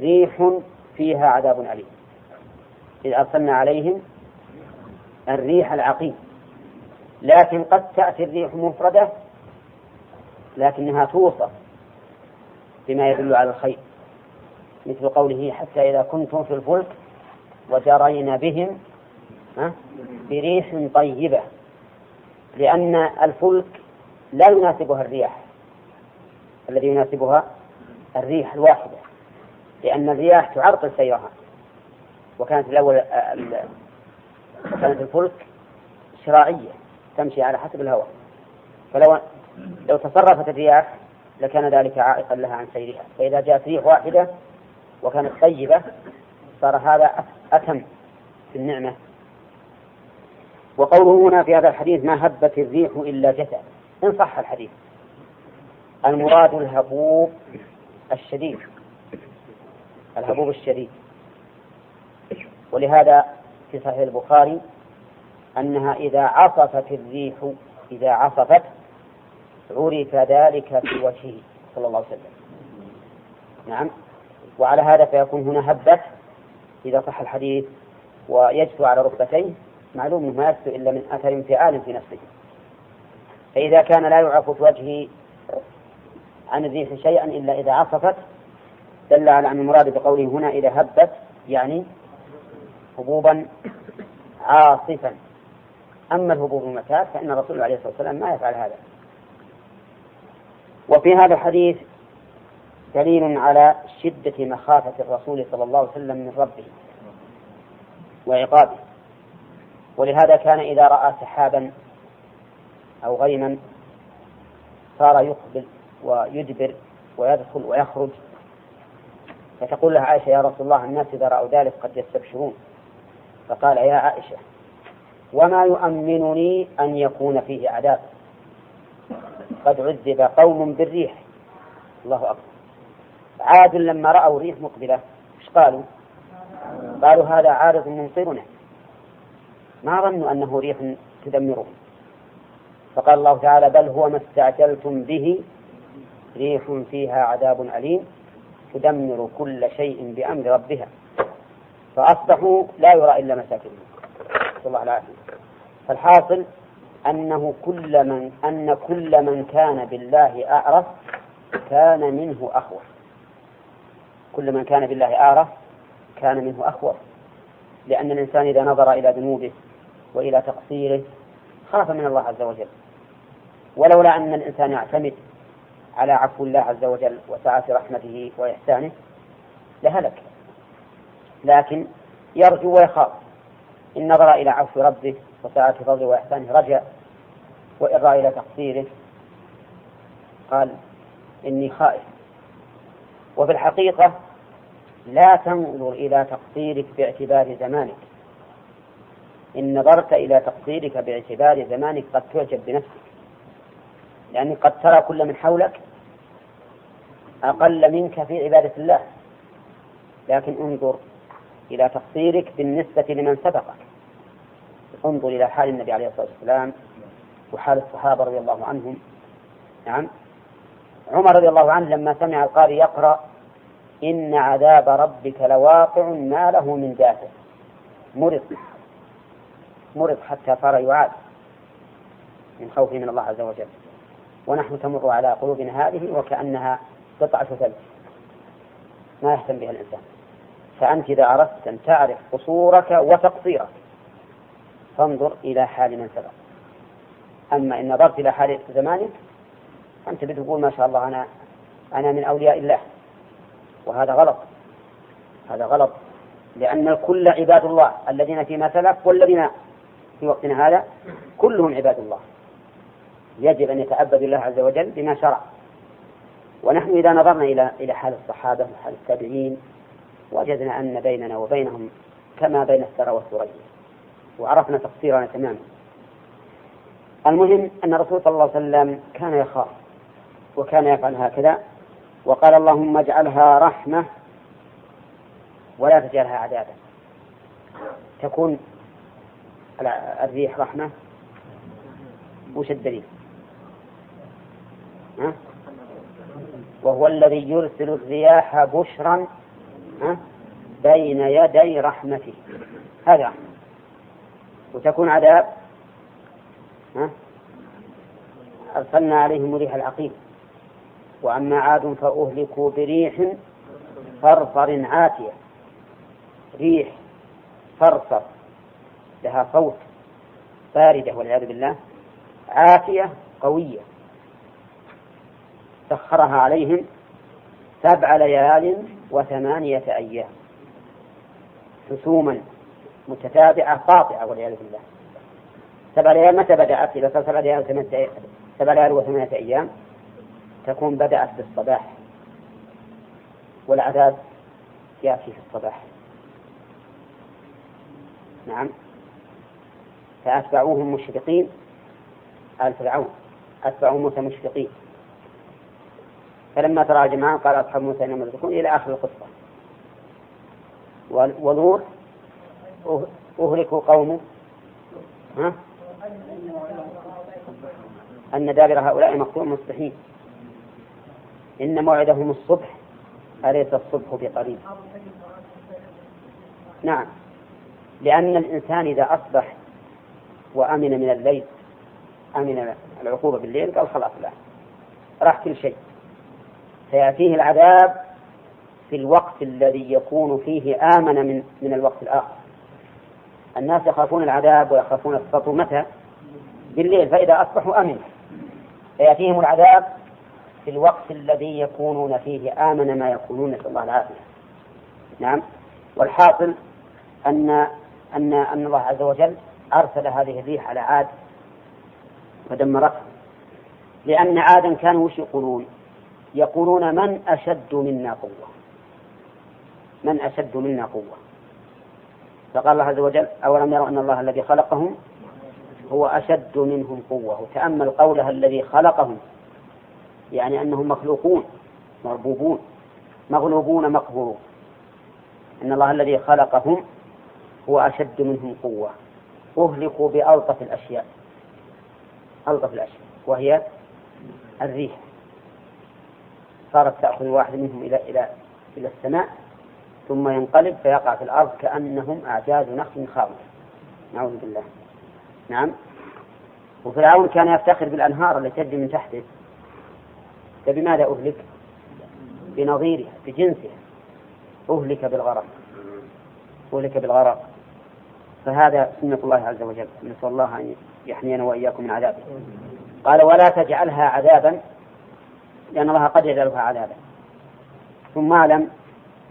ريح فيها عذاب أليم. إذ أرسلنا عليهم الريح العقيم. لكن قد تأتي الريح مفردة لكنها توصف بما يدل على الخير. مثل قوله حتى إذا كنتم في الفلك وجرينا بهم بريح طيبة. لأن الفلك لا يناسبها الرياح الذي يناسبها الريح الواحدة. لأن الرياح تعرقل سيرها. وكانت الأول كانت الفلك شراعية تمشي على حسب الهواء. فلو لو تصرفت الرياح لكان ذلك عائقا لها عن سيرها. فإذا جاءت ريح واحدة وكانت طيبة صار هذا أتم في النعمة. وقوله هنا في هذا الحديث ما هبت الريح إلا جثى إن صح الحديث. المراد الهبوب الشديد. الهبوب الشديد. ولهذا في صحيح البخاري أنها إذا عصفت الريح إذا عصفت عرف ذلك في وجهه صلى الله عليه وسلم. نعم. وعلى هذا فيكون هنا هبت إذا صح الحديث ويجثو على ركبتيه. معلوم ما يجثو إلا من أثر انفعال في نفسه. فإذا كان لا يعرف في وجهه عن الريح شيئا إلا إذا عصفت دل على أن المراد بقوله هنا إذا هبت يعني هبوبا عاصفا. أما الهبوب المكان فإن الرسول عليه الصلاة والسلام ما يفعل هذا. وفي هذا الحديث دليل على شدة مخافة الرسول صلى الله عليه وسلم من ربه وعقابه. ولهذا كان إذا رأى سحابا أو غيما صار يقبل ويدبر ويدخل ويخرج فتقول له عائشة يا رسول الله الناس إذا رأوا ذلك قد يستبشرون. فقال يا عائشة وما يؤمنني أن يكون فيه عذاب؟ قد عذب قوم بالريح. الله أكبر. عاد لما رأوا ريح مقبلة إيش قالوا؟ قالوا هذا عارض ممطرنا ما ظنوا أنه ريح تدمرهم فقال الله تعالى بل هو ما استعجلتم به ريح فيها عذاب أليم. تدمر كل شيء بأمر ربها. فأصبحوا لا يرى إلا مساكنهم. نسأل الله العافية. فالحاصل أنه كل من أن كل من كان بالله أعرف كان منه أخوف كل من كان بالله أعرف كان منه أخوف لأن الإنسان إذا نظر إلى ذنوبه وإلى تقصيره خاف من الله عز وجل. ولولا أن الإنسان يعتمد على عفو الله عز وجل وسعة رحمته وإحسانه لهلك. لكن يرجو ويخاف. إن نظر إلى عفو ربه وسعة فضله وإحسانه رجع وإن رأى إلى تقصيره قال إني خائف. وفي الحقيقة لا تنظر إلى تقصيرك باعتبار زمانك. إن نظرت إلى تقصيرك باعتبار زمانك قد تعجب بنفسك. لأنك قد ترى كل من حولك أقل منك في عبادة الله. لكن انظر إلى تقصيرك بالنسبة لمن سبقك. انظر إلى حال النبي عليه الصلاة والسلام وحال الصحابة رضي الله عنهم. نعم. عمر رضي الله عنه لما سمع القارئ يقرأ إن عذاب ربك لواقع ما له من دافع. مرض. مرض حتى صار يعاد من خوفه من الله عز وجل. ونحن تمر على قلوبنا هذه وكأنها قطعة ثلج. ما يهتم بها الإنسان. فأنت إذا أردت أن تعرف قصورك وتقصيرك فانظر إلى حال من سبق. أما إن نظرت إلى حال زمانك أنت بتقول ما شاء الله أنا أنا من أولياء الله. وهذا غلط. هذا غلط. لأن الكل عباد الله. الذين فيما سلف والذين في وقتنا هذا كلهم عباد الله. يجب أن يتعبد الله عز وجل بما شرع. ونحن إذا نظرنا إلى إلى حال الصحابة وحال التابعين وجدنا أن بيننا وبينهم كما بين الثرى والثريا وعرفنا تقصيرنا تماما. المهم أن الرسول صلى الله عليه وسلم كان يخاف وكان يفعل هكذا وقال اللهم اجعلها رحمة ولا تجعلها عذابا. تكون الريح رحمة وش الدليل؟ وهو الذي يرسل الرياح بشرا بين يدي رحمته. هذا. رحمة وتكون عذاب. أرسلنا عليهم ريح العقيم. وأما عاد فأهلكوا بريح صرصر عاتية. ريح صرصر لها صوت باردة والعياذ بالله. عاتية قوية. سخرها عليهم سبع ليال وثمانية أيام. حسوما متتابعة قاطعة والعياذ بالله. سبع ليال متى بدأت؟ إذا صار سبع ليال وثمانية سبع ليال وثمانية أيام تكون بدأت بالصباح والعذاب يأتي في الصباح. نعم. فأتبعوهم مشفقين آل فرعون. أتبعوا موسى مشفقين. فلما ترى الجماعة قال أصحاب موسى إنهم مدركون إلى آخر القصة. ونور أهلكوا قومه. ها؟ أن دابر هؤلاء مقطوع مستحيل. إن موعدهم الصبح أليس الصبح بقريب؟ نعم. لأن الإنسان إذا أصبح وأمن من الليل أمن العقوبة بالليل قال خلاص لا. راح كل شيء. فيأتيه العذاب في الوقت الذي يكون فيه آمن من من الوقت الآخر. الناس يخافون العذاب ويخافون السطو متى؟ بالليل. فإذا أصبحوا أمنوا فيأتيهم العذاب في الوقت الذي يكونون فيه آمن ما يكونون نسأل الله العافية. نعم. والحاصل أن أن أن الله عز وجل أرسل هذه الريح على عاد فدمرته لأن عادا كانوا وش يقولون؟ يقولون من أشد منا قوة. من أشد منا قوة. فقال الله عز وجل أولم يروا أن الله الذي خلقهم هو أشد منهم قوة. وتأمل قولها الذي خلقهم يعني أنهم مخلوقون مربوبون مغلوبون مقهورون. أن الله الذي خلقهم هو أشد منهم قوة. أهلكوا بألطف الأشياء. ألطف الأشياء وهي الريح. صارت تأخذ واحد منهم إلى إلى إلى السماء ثم ينقلب فيقع في الأرض كأنهم أعجاز نخل خاوية نعوذ بالله. نعم. وفرعون كان يفتخر بالأنهار التي تجري من تحته. فبماذا أهلك؟ بنظيرها بجنسها. أهلك بالغرق. أهلك بالغرق. فهذا سنة الله عز وجل. نسأل الله أن يحمينا وإياكم من عذابه. قال ولا تجعلها عذابا لأن الله قد يجعلها عذابا ثم أعلم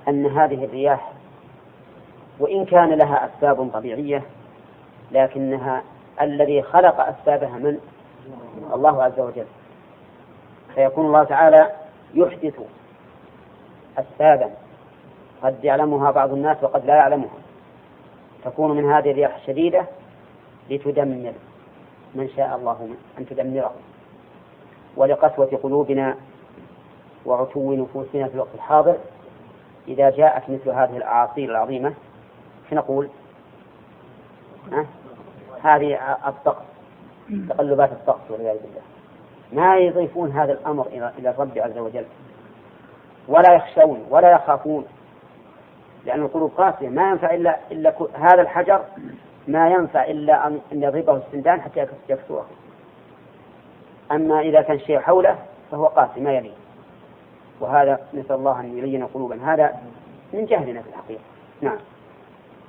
أن هذه الرياح وإن كان لها أسباب طبيعية لكنها الذي خلق أسبابها من؟ الله عز وجل. فيكون الله تعالى يحدث أسبابا قد يعلمها بعض الناس وقد لا يعلمها. تكون من هذه الرياح الشديدة لتدمر من شاء الله أن تدمره. ولقسوة قلوبنا وعتو نفوسنا في الوقت الحاضر. إذا جاءت مثل هذه الأعاصير العظيمة نقول أه؟ هذه الطقس تقلبات الطقس والعياذ بالله. ما يضيفون هذا الأمر إلى الرب عز وجل. ولا يخشون ولا يخافون. لأن القلوب قاسية ما ينفع إلا إلا هذا الحجر ما ينفع إلا أن يضربه السندان حتى يكسوه أما إذا كان شيء حوله فهو قاسي ما يليه. وهذا نسأل الله أن يلين قلوبا هذا من جهلنا في الحقيقة. نعم.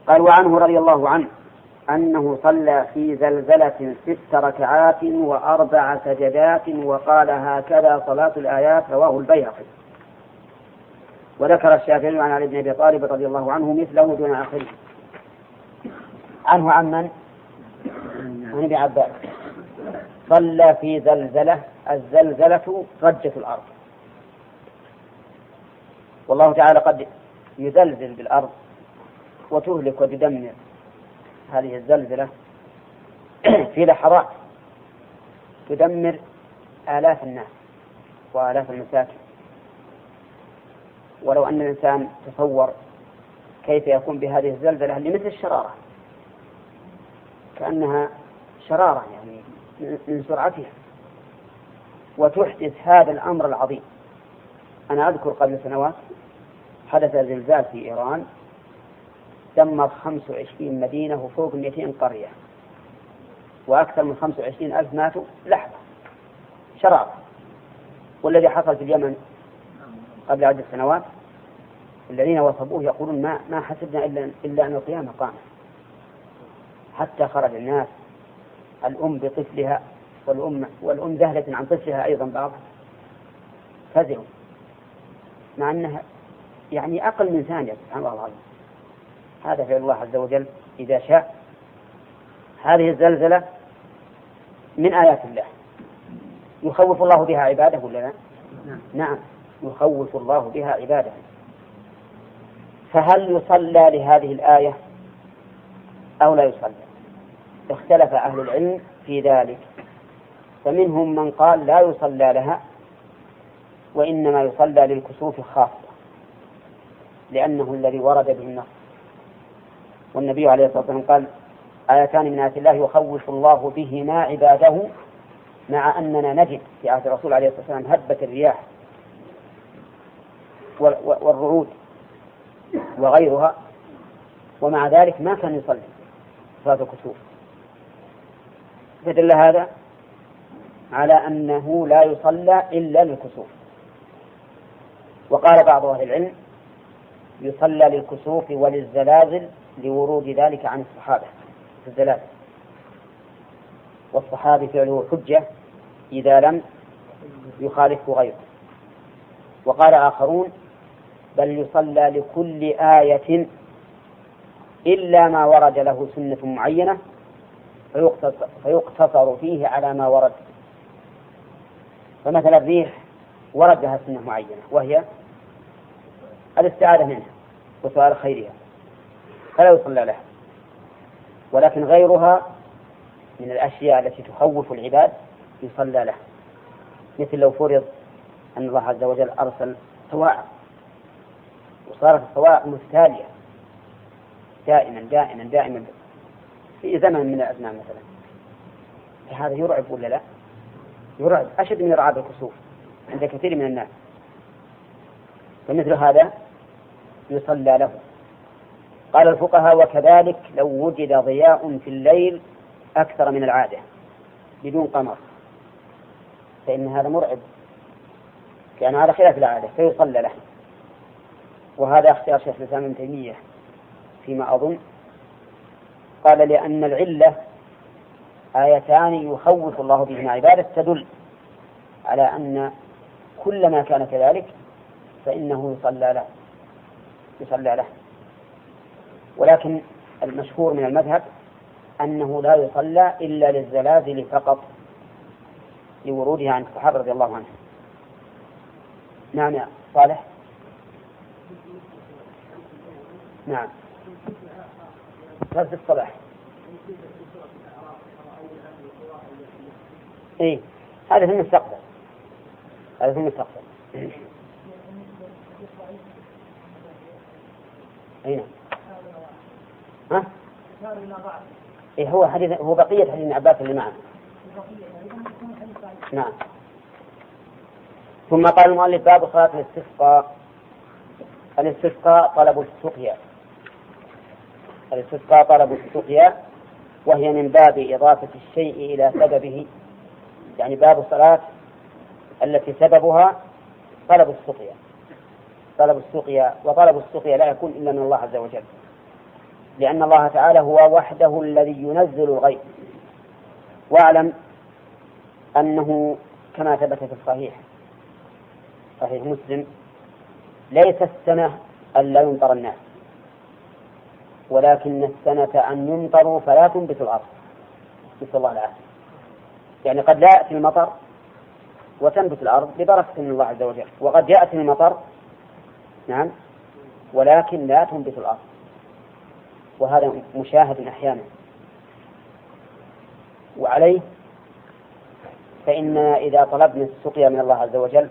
قال وعنه رضي الله عنه أنه صلى في زلزلة ست ركعات وأربع سجدات وقال هكذا صلاة الآيات رواه البيهقي. وذكر الشافعي عن علي بن أبي طالب رضي الله عنه مثله دون آخره. عنه عن من؟ عن ابن عباس. صلى في زلزلة الزلزلة رجة الأرض. والله تعالى قد يزلزل بالأرض وتهلك وتدمر. هذه الزلزلة في لحظات تدمر آلاف الناس وآلاف المساكن ولو أن الإنسان تصور كيف يكون بهذه الزلزلة لمثل الشرارة. كأنها شرارة يعني من سرعتها. وتحدث هذا الأمر العظيم. أنا أذكر قبل سنوات حدث زلزال في إيران دمر 25 مدينة وفوق 200 قرية. وأكثر من 25 ألف ماتوا لحظة شراب. والذي حصل في اليمن قبل عدة سنوات الذين وصفوه يقولون ما ما حسبنا إلا إلا أن القيامة قامت. حتى خرج الناس الأم بطفلها والأم والأم ذهلة عن طفلها أيضا بعض فزعوا مع أنها يعني أقل من ثانية سبحان الله العظيم. هذا فعل الله عز وجل إذا شاء. هذه الزلزلة من آيات الله. يخوف الله بها عباده ولا لا؟ نعم. يخوف الله بها عباده. فهل يصلى لهذه الآية أو لا يصلى؟ اختلف أهل العلم في ذلك. فمنهم من قال لا يصلى لها وإنما يصلى للكسوف خاصة لأنه الذي ورد به النص. والنبي عليه الصلاة والسلام قال آيتان من آيات الله يخوف الله بهما عباده مع أننا نجد في عهد الرسول عليه الصلاة والسلام هبة الرياح والرعود وغيرها ومع ذلك ما كان يصلي صلاة الكسوف. فدل هذا على أنه لا يصلى إلا للكسوف. وقال بعض أهل العلم يصلى للكسوف وللزلازل لورود ذلك عن الصحابة في الزلازل. والصحابي فعله حجة إذا لم يخالفه غيره. وقال آخرون بل يصلى لكل آية إلا ما ورد له سنة معينة فيقتصر فيه على ما ورد. فمثلا الريح ورد لها سنة معينة وهي الاستعاذة منها وسؤال خيرها فلا يصلى لها. ولكن غيرها من الأشياء التي تخوف العباد يصلى له مثل لو فرض أن الله عز وجل أرسل سواء وصارت الصواعق متتالية دائما دائما دائما في زمن من الأزمان مثلا. هذا يرعب ولا لا؟ يرعب أشد من إرعاب الكسوف عند كثير من الناس. فمثل هذا يصلى له. قال الفقهاء وكذلك لو وجد ضياء في الليل أكثر من العادة بدون قمر. فإن هذا مرعب. كان على خلاف العادة فيصلى له. وهذا اختيار شيخ الإسلام ابن تيمية فيما أظن. قال لأن العلة آيتان يخوف الله بهما. عبادة تدل على أن كل ما كان كذلك فإنه يصلى له. يصلى له. ولكن المشهور من المذهب أنه لا يصلى إلا للزلازل فقط لورودها عن الصحابة رضي الله عنهم. نعم يا صالح. نعم. في الصلاح إيه هذا في المستقبل. هذا في المستقبل. أي ها؟ إيه هو حديث هو بقية حديث ابن عباس اللي معه. نعم. ثم قال المؤلف باب صلاة الاستسقاء. الاستسقاء طلب السقيا. الاستسقاء طلب السقيا وهي من باب إضافة الشيء إلى سببه. يعني باب الصلاة التي سببها طلب السقيا. طلب السقيا وطلب السقيا لا يكون إلا من الله عز وجل. لأن الله تعالى هو وحده الذي ينزل الغيث واعلم أنه كما ثبت في الصحيح صحيح مسلم ليس السنة أن لا يمطر الناس ولكن السنة أن يمطروا فلا تنبت الأرض. نسأل الله العافية. يعني قد لا يأتي المطر وتنبت الأرض ببركة من الله عز وجل وقد يأتي المطر نعم. ولكن لا تنبت الأرض. وهذا مشاهد أحيانا. وعليه فإننا إذا طلبنا السقيا من الله عز وجل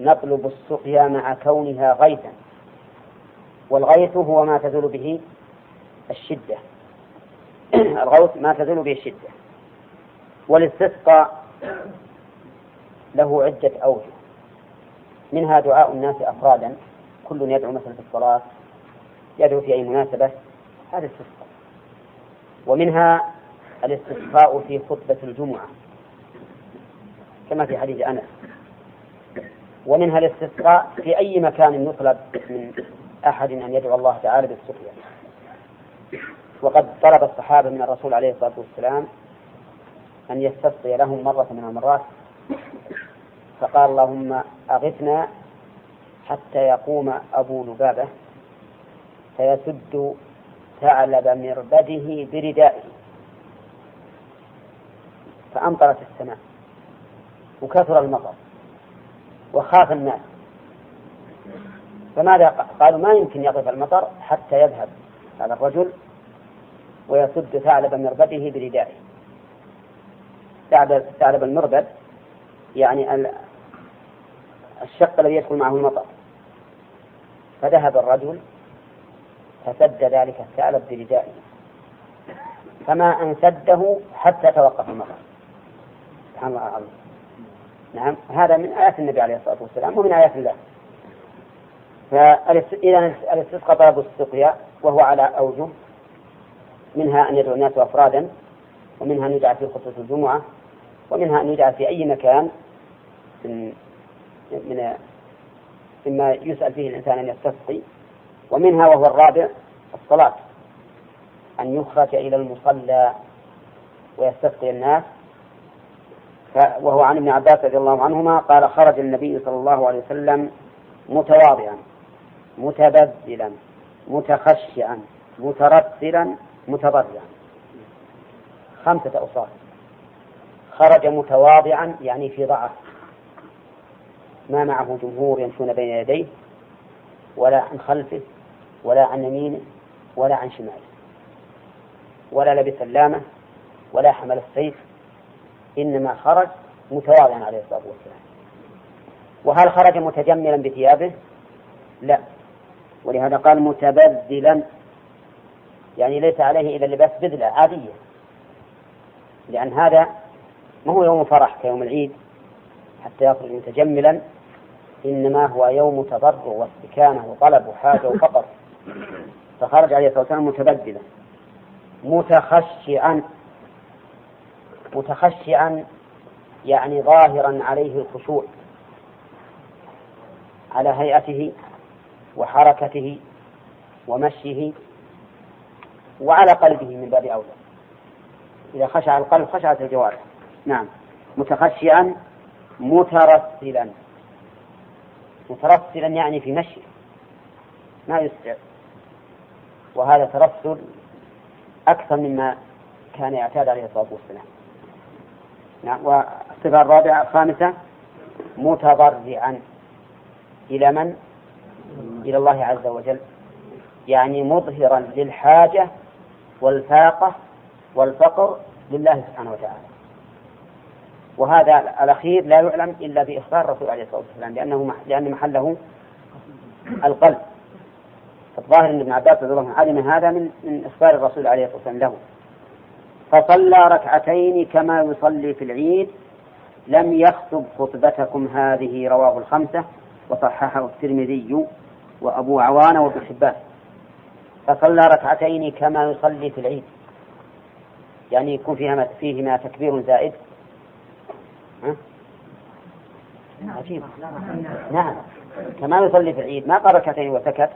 نطلب السقيا مع كونها غيثا. والغيث هو ما تزول به الشدة. الغوث ما تزول به الشدة. والاستسقاء له عدة أوجه. منها دعاء الناس أفرادا. كل يدعو مثلا في الصلاة يدعو في أي مناسبة هذا استسقاء. ومنها الاستسقاء في خطبة الجمعة كما في حديث أنس. ومنها الاستسقاء في أي مكان يطلب من أحد أن يدعو الله تعالى بالسقيا. وقد طلب الصحابة من الرسول عليه الصلاة والسلام أن يستسقي لهم مرة من المرات فقال اللهم أغثنا حتى يقوم أبو لبابة فيسد ثعلب مربده بردائه فأمطرت السماء وكثر المطر وخاف الناس. فماذا قالوا ما يمكن يقف المطر حتى يذهب هذا الرجل ويسد ثعلب مربده بردائه. ثعلب المربد يعني الشق الذي يدخل معه المطر. فذهب الرجل فسد ذلك الثعلب بردائه فما أن سده حتى توقف المطر سبحان الله العظيم. نعم هذا من آيات النبي عليه الصلاة والسلام ومن آيات الله. فإذا الاستسقاء طلب السقيا وهو على أوجه منها أن يدعو الناس أفرادا ومنها أن يدعى في خطبة الجمعة ومنها أن يدعى في أي مكان من من مما يسأل فيه الإنسان أن يستسقي ومنها وهو الرابع الصلاة أن يخرج إلى المصلى ويستسقي الناس. وهو عن ابن عباس رضي الله عنهما قال خرج النبي صلى الله عليه وسلم متواضعا متبذلا متخشعا مترسلا متضرعا. خمسة أوصاف. خرج متواضعا يعني في ضعف. ما معه جمهور يمشون بين يديه ولا عن خلفه ولا عن يمينه ولا عن شماله. ولا لبس اللامة ولا حمل السيف إنما خرج متواضعا عليه الصلاة والسلام. وهل خرج متجملا بثيابه؟ لا. ولهذا قال متبذلا يعني ليس عليه إلا لباس بذلة عادية. لأن هذا ما هو يوم فرح كيوم العيد حتى يخرج متجملا إنما هو يوم تضرع واستكانة وطلب وحاجة وفقر فخرج عليه الصلاة والسلام متبدلا متخشعا متخشعا يعني ظاهرا عليه الخشوع على هيئته وحركته ومشيه وعلى قلبه من باب أولى. إذا خشع القلب خشعت الجوارح. نعم. متخشعا مترسلا. مترسلا يعني في مشي. ما يسرع وهذا ترسل أكثر مما كان يعتاد عليه الصلاة والسلام. نعم والصفة الرابعة الخامسة متضرعا. إلى من؟ إلى الله عز وجل. يعني مظهرا للحاجة والفاقة والفقر لله سبحانه وتعالى. وهذا الأخير لا يعلم إلا بإخبار الرسول عليه الصلاة والسلام لأنه لأن محله القلب. الظاهر أن ابن عباس رضي الله عنه علم هذا من من إخبار الرسول عليه الصلاة والسلام له. فصلى ركعتين كما يصلي في العيد. لم يخطب خطبتكم هذه رواه الخمسة وصححه الترمذي وأبو عوان وابن حبان. فصلى ركعتين كما يصلي في العيد. يعني يكون فيها فيهما تكبير زائد؟ عجيب نعم. كما يصلي في العيد. ما قال ركعتين وسكت؟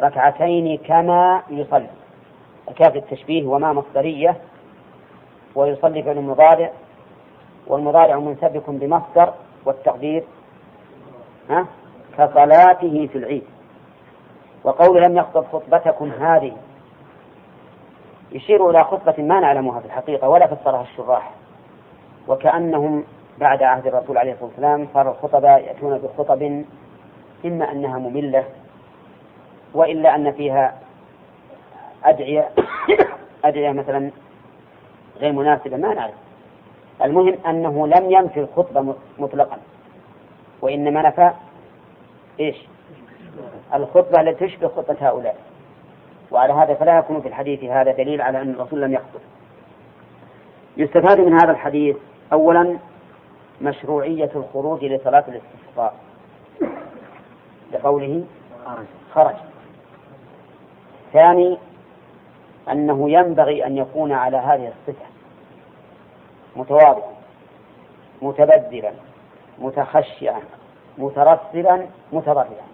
ركعتين كما يصلي. كاف التشبيه وما مصدرية ويصلي فعل المضارع والمضارع منسبك بمصدر والتقدير ها؟ كصلاته في العيد. وقول لم يخطب خطبتكم هذه. يشير إلى خطبة ما نعلمها في الحقيقة ولا فسرها الشراح. وكأنهم بعد عهد الرسول عليه الصلاة والسلام صار الخطباء يأتون بخطب إما أنها مملة وإلا أن فيها أدعية أدعية مثلا غير مناسبة ما نعرف. المهم أنه لم ينفي الخطبة مطلقا وإنما نفى إيش؟ الخطبة التي تشبه خطبة هؤلاء. وعلى هذا فلا يكون في الحديث هذا دليل على أن الرسول لم يخطب. يستفاد من هذا الحديث أولا مشروعية الخروج لصلاة الاستسقاء. لقوله خرج. ثاني أنه ينبغي أن يكون على هذه الصفة متواضعا متبذلا متخشعا مترسلا متضرعا.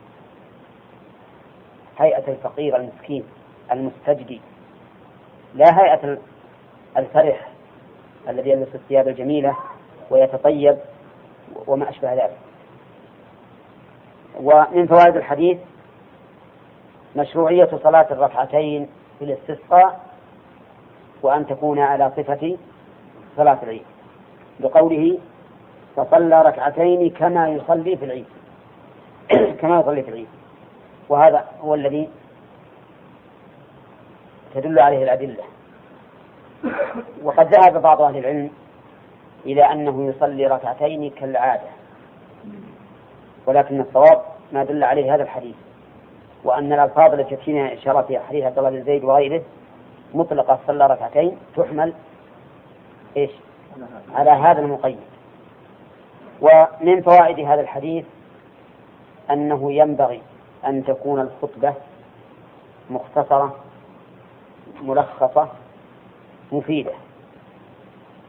هيئة الفقير المسكين المستجدي. لا هيئة الفرح الذي يلبس الثياب الجميلة ويتطيب وما أشبه ذلك. ومن فوائد الحديث مشروعية صلاة الركعتين في الاستسقاء وأن تكون على صفة صلاة العيد. بقوله فصلى ركعتين كما يصلي في العيد. كما يصلي في العيد. وهذا هو الذي تدل عليه الأدلة. وقد ذهب بعض أهل العلم إلى أنه يصلي ركعتين كالعادة ولكن الصواب ما دل عليه هذا الحديث وأن الألفاظ التي فينا إشارة في حديث عبد الله بن زيد وغيره مطلقة صلى ركعتين تحمل إيش؟ على هذا المقيد ومن فوائد هذا الحديث أنه ينبغي أن تكون الخطبة مختصرة ملخصة مفيدة.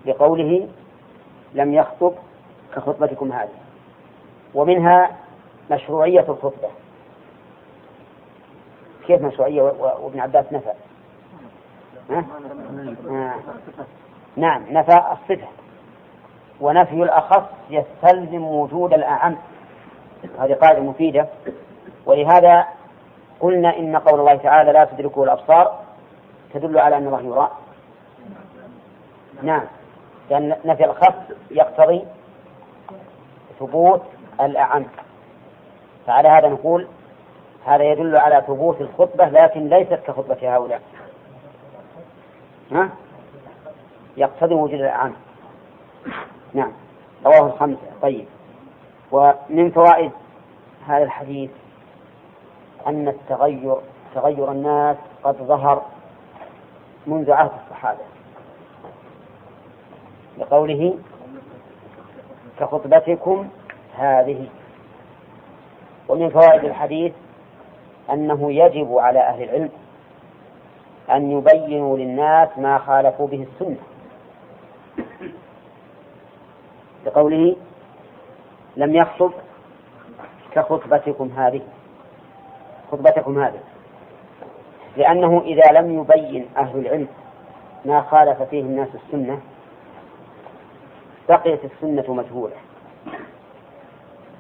لقوله لم يخطب كخطبتكم هذه. ومنها مشروعية الخطبة. كيف مشروعية؟ وابن عباس نفى. ها؟ آه. نعم نفى الصفة. ونفي الأخص يستلزم وجود الأعم. هذه قاعدة مفيدة. ولهذا قلنا إن قول الله تعالى لا تدركه الأبصار تدل على أن الله يرى نعم. لأن نفي الخص يقتضي ثبوت الأعم. فعلى هذا نقول هذا يدل على ثبوت الخطبة لكن ليست كخطبة هؤلاء. ها؟ يقتضي وجود الأعم. نعم. رواه الخمسة. طيب. ومن فوائد هذا الحديث أن التغير تغير الناس قد ظهر منذ عهد الصحابة. لقوله كخطبتكم هذه. ومن فوائد الحديث أنه يجب على أهل العلم أن يبينوا للناس ما خالفوا به السنة. لقوله لم يخطب كخطبتكم هذه. خطبتكم هذه. لأنه إذا لم يبين أهل العلم ما خالف فيه الناس السنة بقيت السنة مجهولة.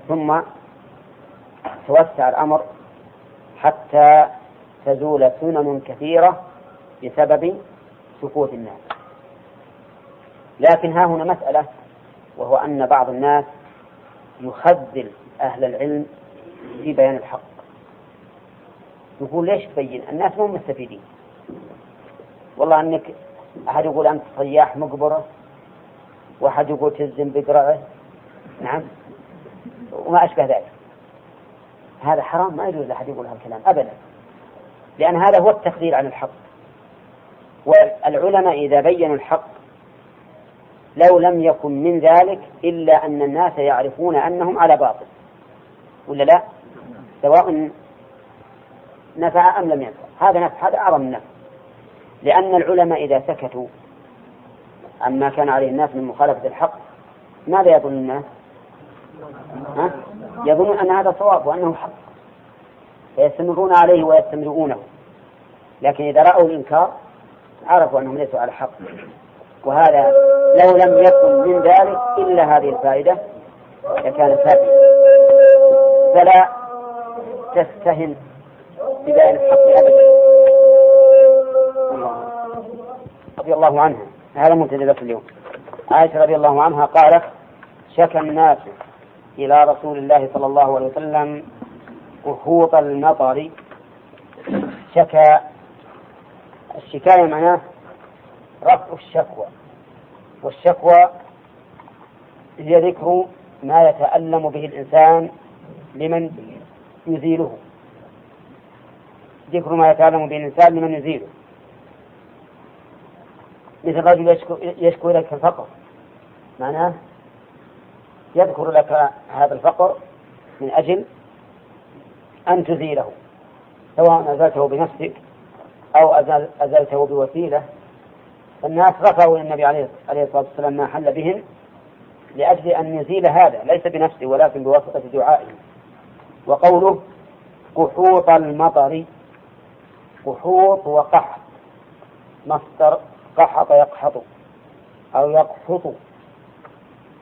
ثم توسع الأمر حتى تزول سنن كثيرة بسبب سكوت الناس. لكن ها هنا مسألة وهو أن بعض الناس يخذل أهل العلم في بيان الحق. يقول ليش تبين؟ الناس مو مستفيدين. والله أنك أحد يقول أنت صياح مقبرة وأحد يقول تزن بقرعه نعم. وما أشبه ذلك. هذا حرام ما يجوز لأحد يقول هذا الكلام أبدا. لأن هذا هو التخذير عن الحق. والعلماء إذا بينوا الحق لو لم يكن من ذلك إلا أن الناس يعرفون أنهم على باطل. ولا لا؟ سواء نفع أم لم ينفع. هذا نفع هذا أعظم النفع لأن العلماء إذا سكتوا عما كان عليه الناس من مخالفة الحق ماذا يظن الناس؟ يظنون أن هذا صواب وأنه حق. فيستمرون عليه ويستمرونه لكن إذا رأوا الإنكار عرفوا أنهم ليسوا على حق. وهذا لو لم يكن من ذلك إلا هذه الفائدة لكان كافيا فلا تستهن ببيان الحق أبدا. رضي الله عنها هذا منتدى اليوم. عائشة رضي الله عنها قالت شكى الناس إلى رسول الله صلى الله عليه وسلم قحوط المطر. شكى. الشكاية معناه رفع الشكوى. والشكوى هي ذكر ما يتألم به الإنسان لمن يزيله. ذكر ما يتألم به الإنسان لمن يزيله. مثل رجل يشكو, يشكو لك الفقر. معناه يذكر لك هذا الفقر من أجل أن تزيله سواء أزلته بنفسك أو أزل أزلته بوسيلة. فالناس رفعوا إلى النبي عليه الصلاة والسلام ما حل بهم لأجل أن يزيل هذا ليس بنفسه ولكن بواسطة دعائه. وقوله قحوط المطر قحوط وقحط مصدر قحط يقحط أو يقحط.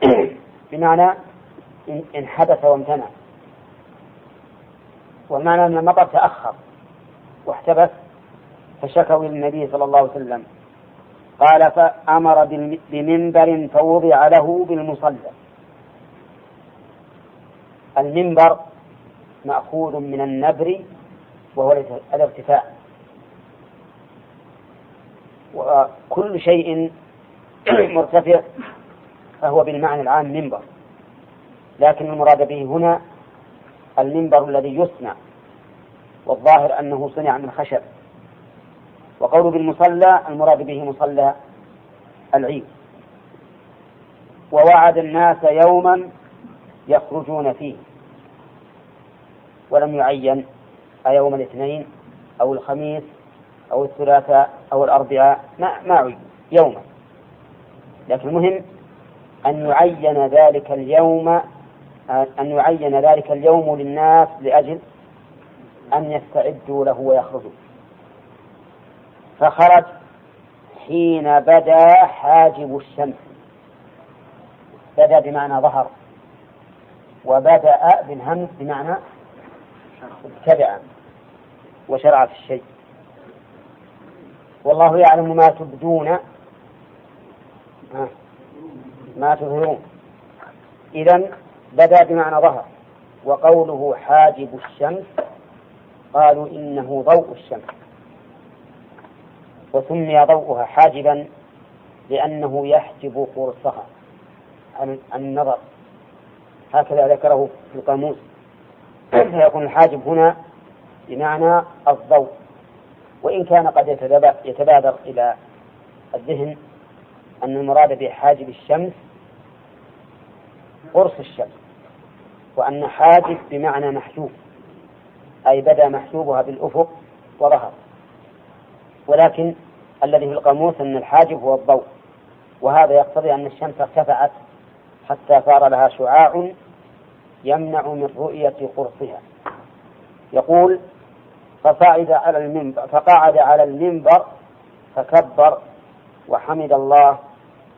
بمعنى إن حدث وامتنع. والمعنى أن المطر تأخر واحتبس فشكوا إلى النبي صلى الله عليه وسلم. قال فأمر بمنبر فوضع له بالمصلى. المنبر مأخوذ من النبر وهو الارتفاع. وكل شيء مرتفع فهو بالمعنى العام منبر. لكن المراد به هنا المنبر الذي يصنع والظاهر أنه صنع من خشب. وقول بالمصلى المراد به مصلى العيد. ووعد الناس يوما يخرجون فيه. ولم يعين أيوم الاثنين أو الخميس أو الثلاثاء أو الأربعاء ما ما يوما. لكن المهم أن يعين ذلك اليوم أن يعين ذلك اليوم للناس لأجل أن يستعدوا له ويخرجوا. فخرج حين بدا حاجب الشمس. بدا بمعنى ظهر. وبدأ بالهمس بمعنى ابتدأ وشرع في الشيء. والله يعلم ما تبدون. ما تظهرون. إذا بدا بمعنى ظهر وقوله حاجب الشمس قالوا إنه ضوء الشمس. وسمي ضوءها حاجبا لأنه يحجب قرصها. عن النظر. هكذا ذكره في القاموس. فيكون الحاجب هنا بمعنى الضوء. وإن كان قد يتبادر إلى الذهن أن المراد بحاجب الشمس قرص الشمس وأن حاجب بمعنى محجوب أي بدا محجوبها بالأفق وظهر. ولكن الذي في القاموس أن الحاجب هو الضوء وهذا يقتضي أن الشمس ارتفعت حتى صار لها شعاع يمنع من رؤية قرصها. يقول فصعد على المنبر فقعد على المنبر فكبر وحمد الله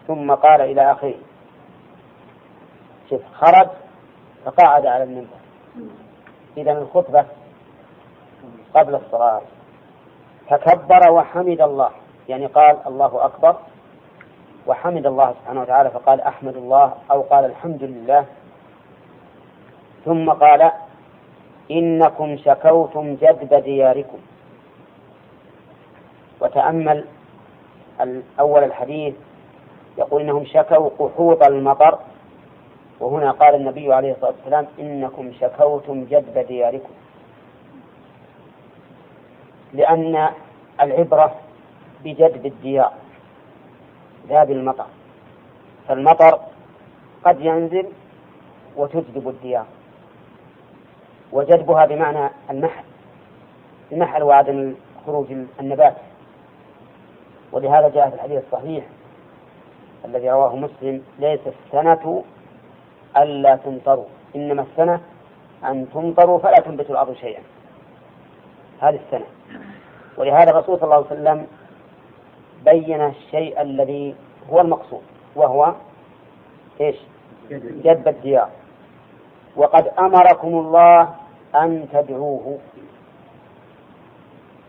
ثم قال إلى آخره شوف خرج فقعد على المنبر. إذا الخطبة قبل الصلاة. فكبر وحمد الله يعني قال الله أكبر وحمد الله سبحانه وتعالى فقال أحمد الله أو قال الحمد لله ثم قال إنكم شكوتم جدب دياركم. وتأمل أول الحديث يقول إنهم شكوا قحوط المطر وهنا قال النبي عليه الصلاة والسلام إنكم شكوتم جدب دياركم. لأن العبرة بجدب الديار لا بالمطر فالمطر قد ينزل وتجدب الديار. وجدبها بمعنى المحل المحل وعدم خروج النبات. ولهذا جاء في الحديث الصحيح الذي رواه مسلم ليس السنة ألا تمطروا إنما السنة أن تمطروا فلا تنبت الأرض شيئا. هذه السنة. ولهذا الرسول صلى الله عليه وسلم بين الشيء الذي هو المقصود وهو إيش؟ جدب الديار. وقد أمركم الله أن تدعوه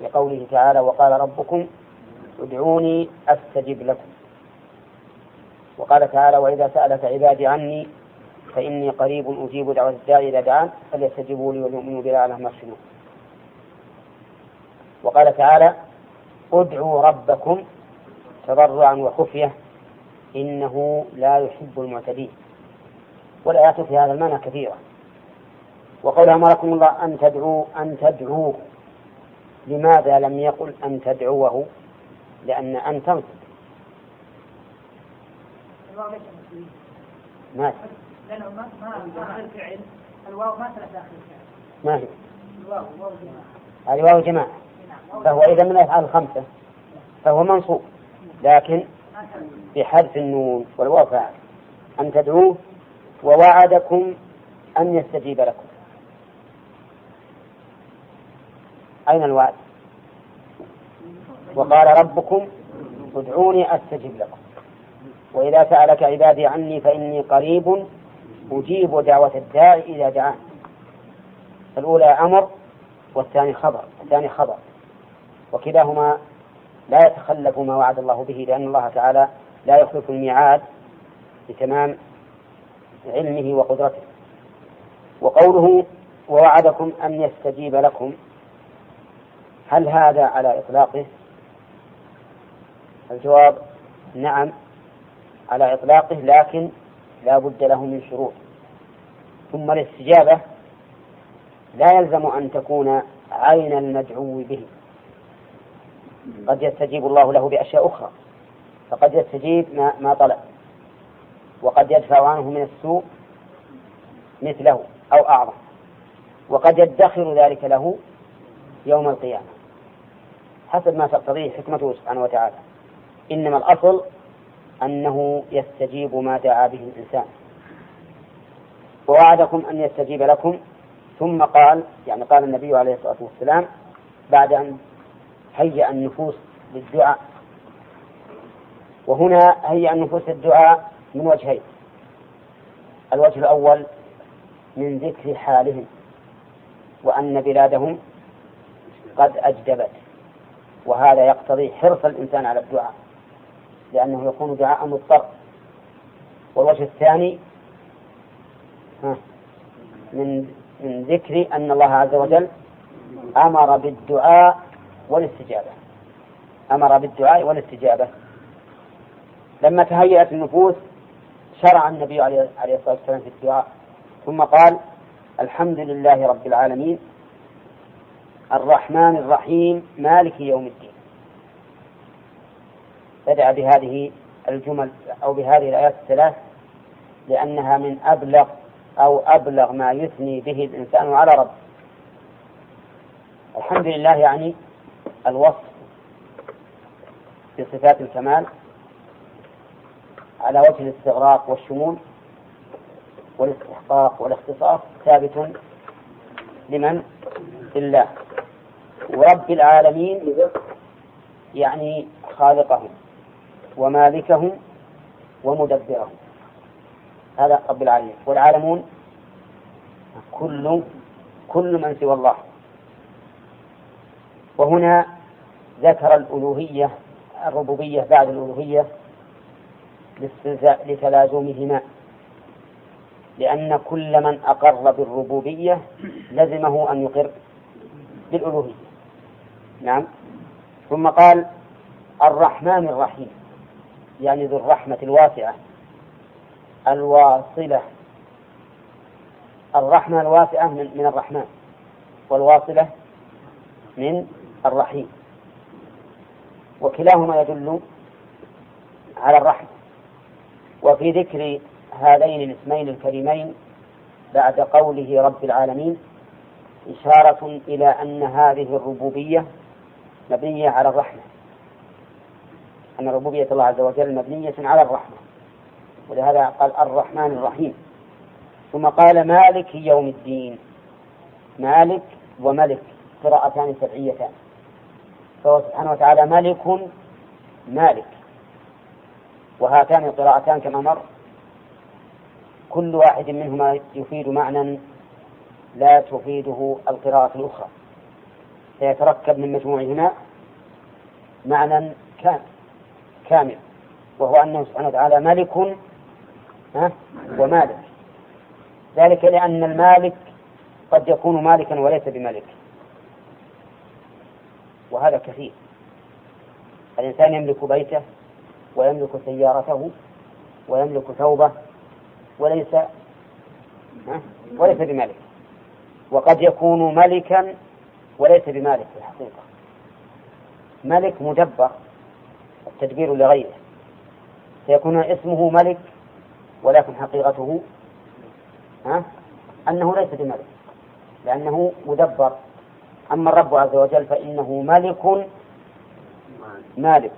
لقوله تعالى وقال ربكم ادعوني أستجب لكم. وقال تعالى وإذا سألك عبادي عني فإني قريب أجيب دعوة الداعي إذا دعان فليستجيبوا لي وليؤمنوا بي لعلهم يرشدون. وقال تعالى ادعوا ربكم تضرعا وخفية إنه لا يحب المعتدين. والآيات في هذا المعنى كثيرة. وقول أمركم الله أن تدعوا أن تدعوه. لماذا لم يقل أن تدعوه؟ لأن أن تنصب ما الواو ما ما هي؟ هذه واو جماعة فهو إذا من الأفعال الخمسة فهو منصوب. لكن بحذف النون والواو فاعل. أن تدعوه ووعدكم أن يستجيب لكم. أين الوعد؟ وقال ربكم ادعوني أستجب لكم. وإذا سألك عبادي عني فإني قريب أجيب دعوة الداعي إذا دعان. الأولى أمر والثاني خبر الثاني خبر. وكلاهما لا يتخلف ما وعد الله به لأن الله تعالى لا يخلف الميعاد لتمام علمه وقدرته. وقوله ووعدكم أن يستجيب لكم. هل هذا على إطلاقه؟ الجواب نعم على إطلاقه لكن لا بد له من شروط. ثم الاستجابة لا يلزم أن تكون عين المدعو به. قد يستجيب الله له بأشياء أخرى. فقد يستجيب ما, ما طلب. وقد يدفع عنه من السوء مثله أو أعظم. وقد يدخر ذلك له يوم القيامة. حسب ما تقتضيه حكمته سبحانه وتعالى. إنما الأصل أنه يستجيب ما دعا به الإنسان. ووعدكم أن يستجيب لكم. ثم قال يعني قال النبي عليه الصلاة والسلام بعد أن هيأ النفوس للدعاء. وهنا هيأ النفوس للدعاء من وجهين. الوجه الأول من ذكر حالهم وأن بلادهم قد أجدبت وهذا يقتضي حرص الإنسان على الدعاء لأنه يكون دعاء مضطر. والوجه الثاني من من ذكر أن الله عز وجل أمر بالدعاء والاستجابة. أمر بالدعاء والاستجابة. لما تهيأت النفوس شرع النبي عليه الصلاة والسلام في الدعاء. ثم قال الحمد لله رب العالمين. الرحمن الرحيم. مالك يوم الدين. بدأ بهذه الجمل أو بهذه الآيات الثلاث لأنها من أبلغ أو أبلغ ما يثني به الإنسان على ربه. الحمد لله يعني الوصف بصفات الكمال. على وجه الاستغراق والشمول والاستحقاق والاختصاص ثابت لمن؟ لله. ورب العالمين يعني خالقهم ومالكهم ومدبرهم. هذا رب العالمين. والعالمون كل كل من سوى الله. وهنا ذكر الألوهية الربوبية بعد الألوهية لتلازمهما. لأن كل من أقر بالربوبية لزمه أن يقر بالألوهية. نعم. ثم قال الرحمن الرحيم يعني ذو الرحمة الواسعة. الواصلة. الرحمة الواسعة من, من الرحمن والواصلة من الرحيم. وكلاهما يدل على الرحمة. وفي ذكر هذين الاسمين الكريمين بعد قوله رب العالمين إشارة إلى أن هذه الربوبية مبنية على الرحمة. أن ربوبية الله عز وجل مبنية على الرحمة. ولهذا قال الرحمن الرحيم. ثم قال مالك يوم الدين. مالك وملك قراءتان سبعيتان. فهو سبحانه وتعالى ملك مالك. وهاتان القراءتان كما مر. كل واحد منهما يفيد معنى لا تفيده القراءة الأخرى. فيتركب من مجموعهما معنى كامل وهو أنه سبحانه وتعالى ملك ومالك. ذلك لأن المالك قد يكون مالكا وليس بملك وهذا كثير. الإنسان يملك بيته ويملك سيارته ويملك ثوبه وليس وليس بملك وقد يكون ملكا وليس بمالك في الحقيقة. ملك مدبر التدبير لغيره. فيكون اسمه ملك ولكن حقيقته ها؟ أنه ليس بملك لأنه مدبر. أما الرب عز وجل فإنه ملك مالك.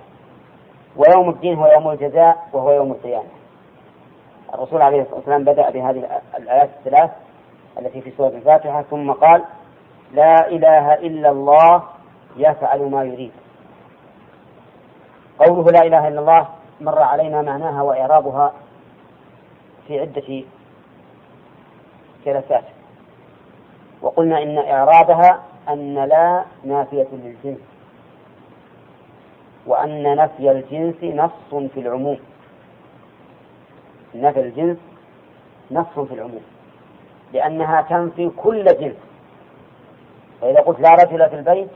ويوم الدين هو يوم الجزاء وهو يوم القيامة الرسول عليه الصلاة والسلام بدأ بهذه الآيات الثلاث التي في سورة الفاتحة ثم قال لا إله إلا الله يفعل ما يريد. قوله لا إله إلا الله مر علينا معناها وإعرابها في عدة جلسات وقلنا إن إعرابها أن لا نافية للجنس وأن نفي الجنس نص في العموم. نفي الجنس نص في العموم. لأنها تنفي كل جنس. فإذا قلت لا رجل في البيت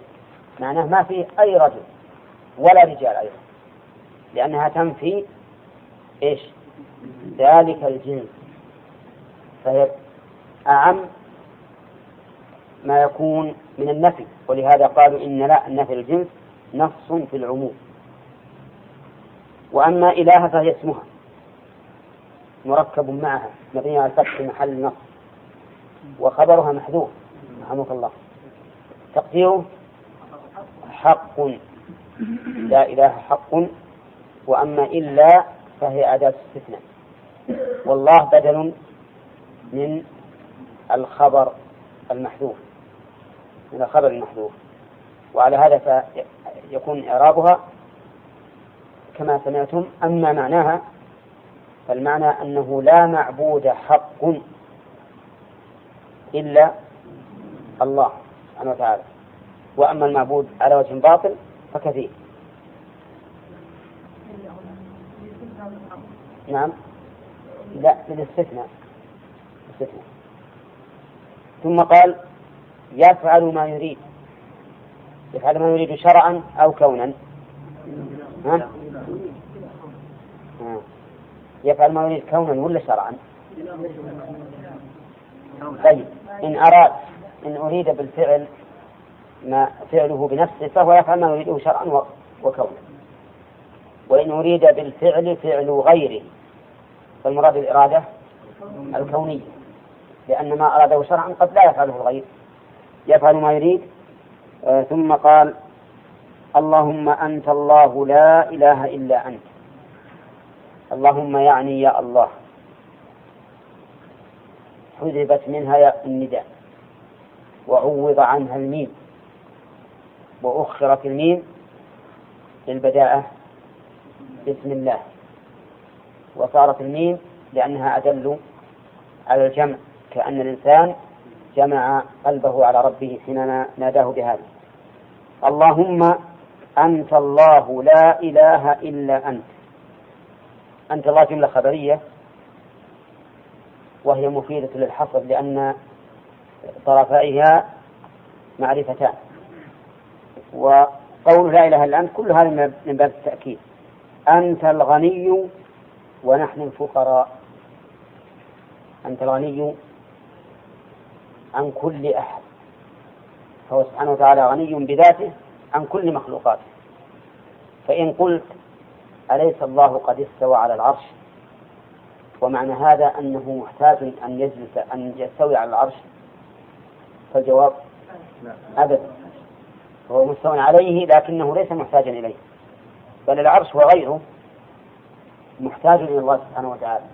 معناه ما فيه أي رجل ولا رجال أيضا. لأنها تنفي إيش؟ ذلك الجنس. فهي أعم ما يكون من النفي. ولهذا قالوا إن لا النفي الجنس نص في العموم. وأما إله فهي اسمها. مركب معها. مبني على الفتح محل نص. وخبرها محذوف. رحمك الله. تقديره حق. لا إله حق. وأما إلا فهي أداة استثناء. والله بدل من الخبر المحذوف. من الخبر المحذوف. وعلى هذا فيكون إعرابها كما سمعتم أما معناها فالمعنى أنه لا معبود حق إلا الله سبحانه وتعالى. وأما المعبود على وجه باطل فكثير. نعم. لا للاستثناء. استثناء ثم قال يفعل ما يريد. يفعل ما يريد شرعا أو كونا. ها؟ يفعل ما يريد كونا ولا شرعا. طيب إن أراد إن أريد بالفعل ما فعله بنفسه فهو يفعل ما يريده شرعا وكونا. وإن أريد بالفعل فعل غيره فالمراد الإرادة الكونية لأن ما أراده شرعا قد لا يفعله الغير. يفعل ما يريد ثم قال اللهم أنت الله لا إله إلا أنت. اللهم يعني يا الله. حذفت منها النداء. وعوض عنها الميم. وأخرت الميم للبداءة بسم الله. وصارت الميم لأنها أدل على الجمع. كأن الإنسان جمع قلبه على ربه حينما ناداه بهذا. اللهم أنت الله لا إله إلا أنت. أنت الله جملة خبرية وهي مفيدة للحصر لأن طرفائها معرفتان. وقول لا إله إلا أنت كل هذا من باب التأكيد. أنت الغني ونحن الفقراء. أنت الغني عن كل أحد. فهو سبحانه وتعالى غني بذاته عن كل مخلوقاته. فإن قلت أليس الله قد استوى على العرش؟ ومعنى هذا أنه محتاج أن يجلس أن يستوي على العرش. فالجواب أبدا هو مستوى عليه لكنه ليس محتاجا إليه. بل العرش وغيره محتاج إلى الله سبحانه وتعالى.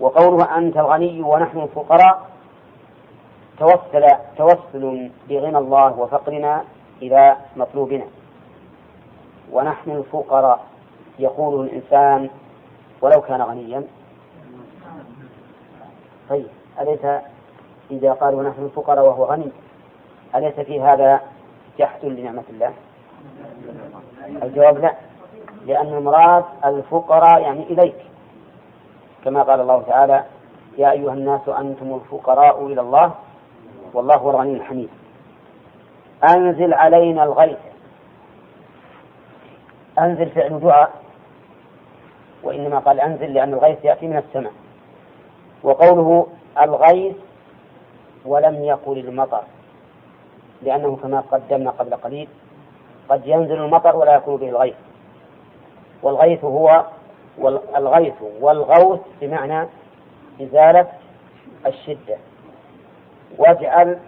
وقوله أنت الغني ونحن الفقراء توسل توسل بغنى الله وفقرنا إلى مطلوبنا. ونحن الفقراء يقول الإنسان ولو كان غنيا. طيب أليس إذا قال ونحن الفقراء وهو غني أليس في هذا جحد لنعمة الله؟ الجواب لا لأن المراد الفقراء يعني إليك. كما قال الله تعالى يا أيها الناس أنتم الفقراء إلى الله. والله هو الغني الحميد. أنزل علينا الغيث. أنزل فعل دعاء. وإنما قال أنزل لأن الغيث يأتي من السماء. وقوله الغيث ولم يقل المطر. لأنه كما قدمنا قبل قليل قد ينزل المطر ولا يكون به الغيث. والغيث هو الغيث والغوث بمعنى إزالة الشدة. واجعل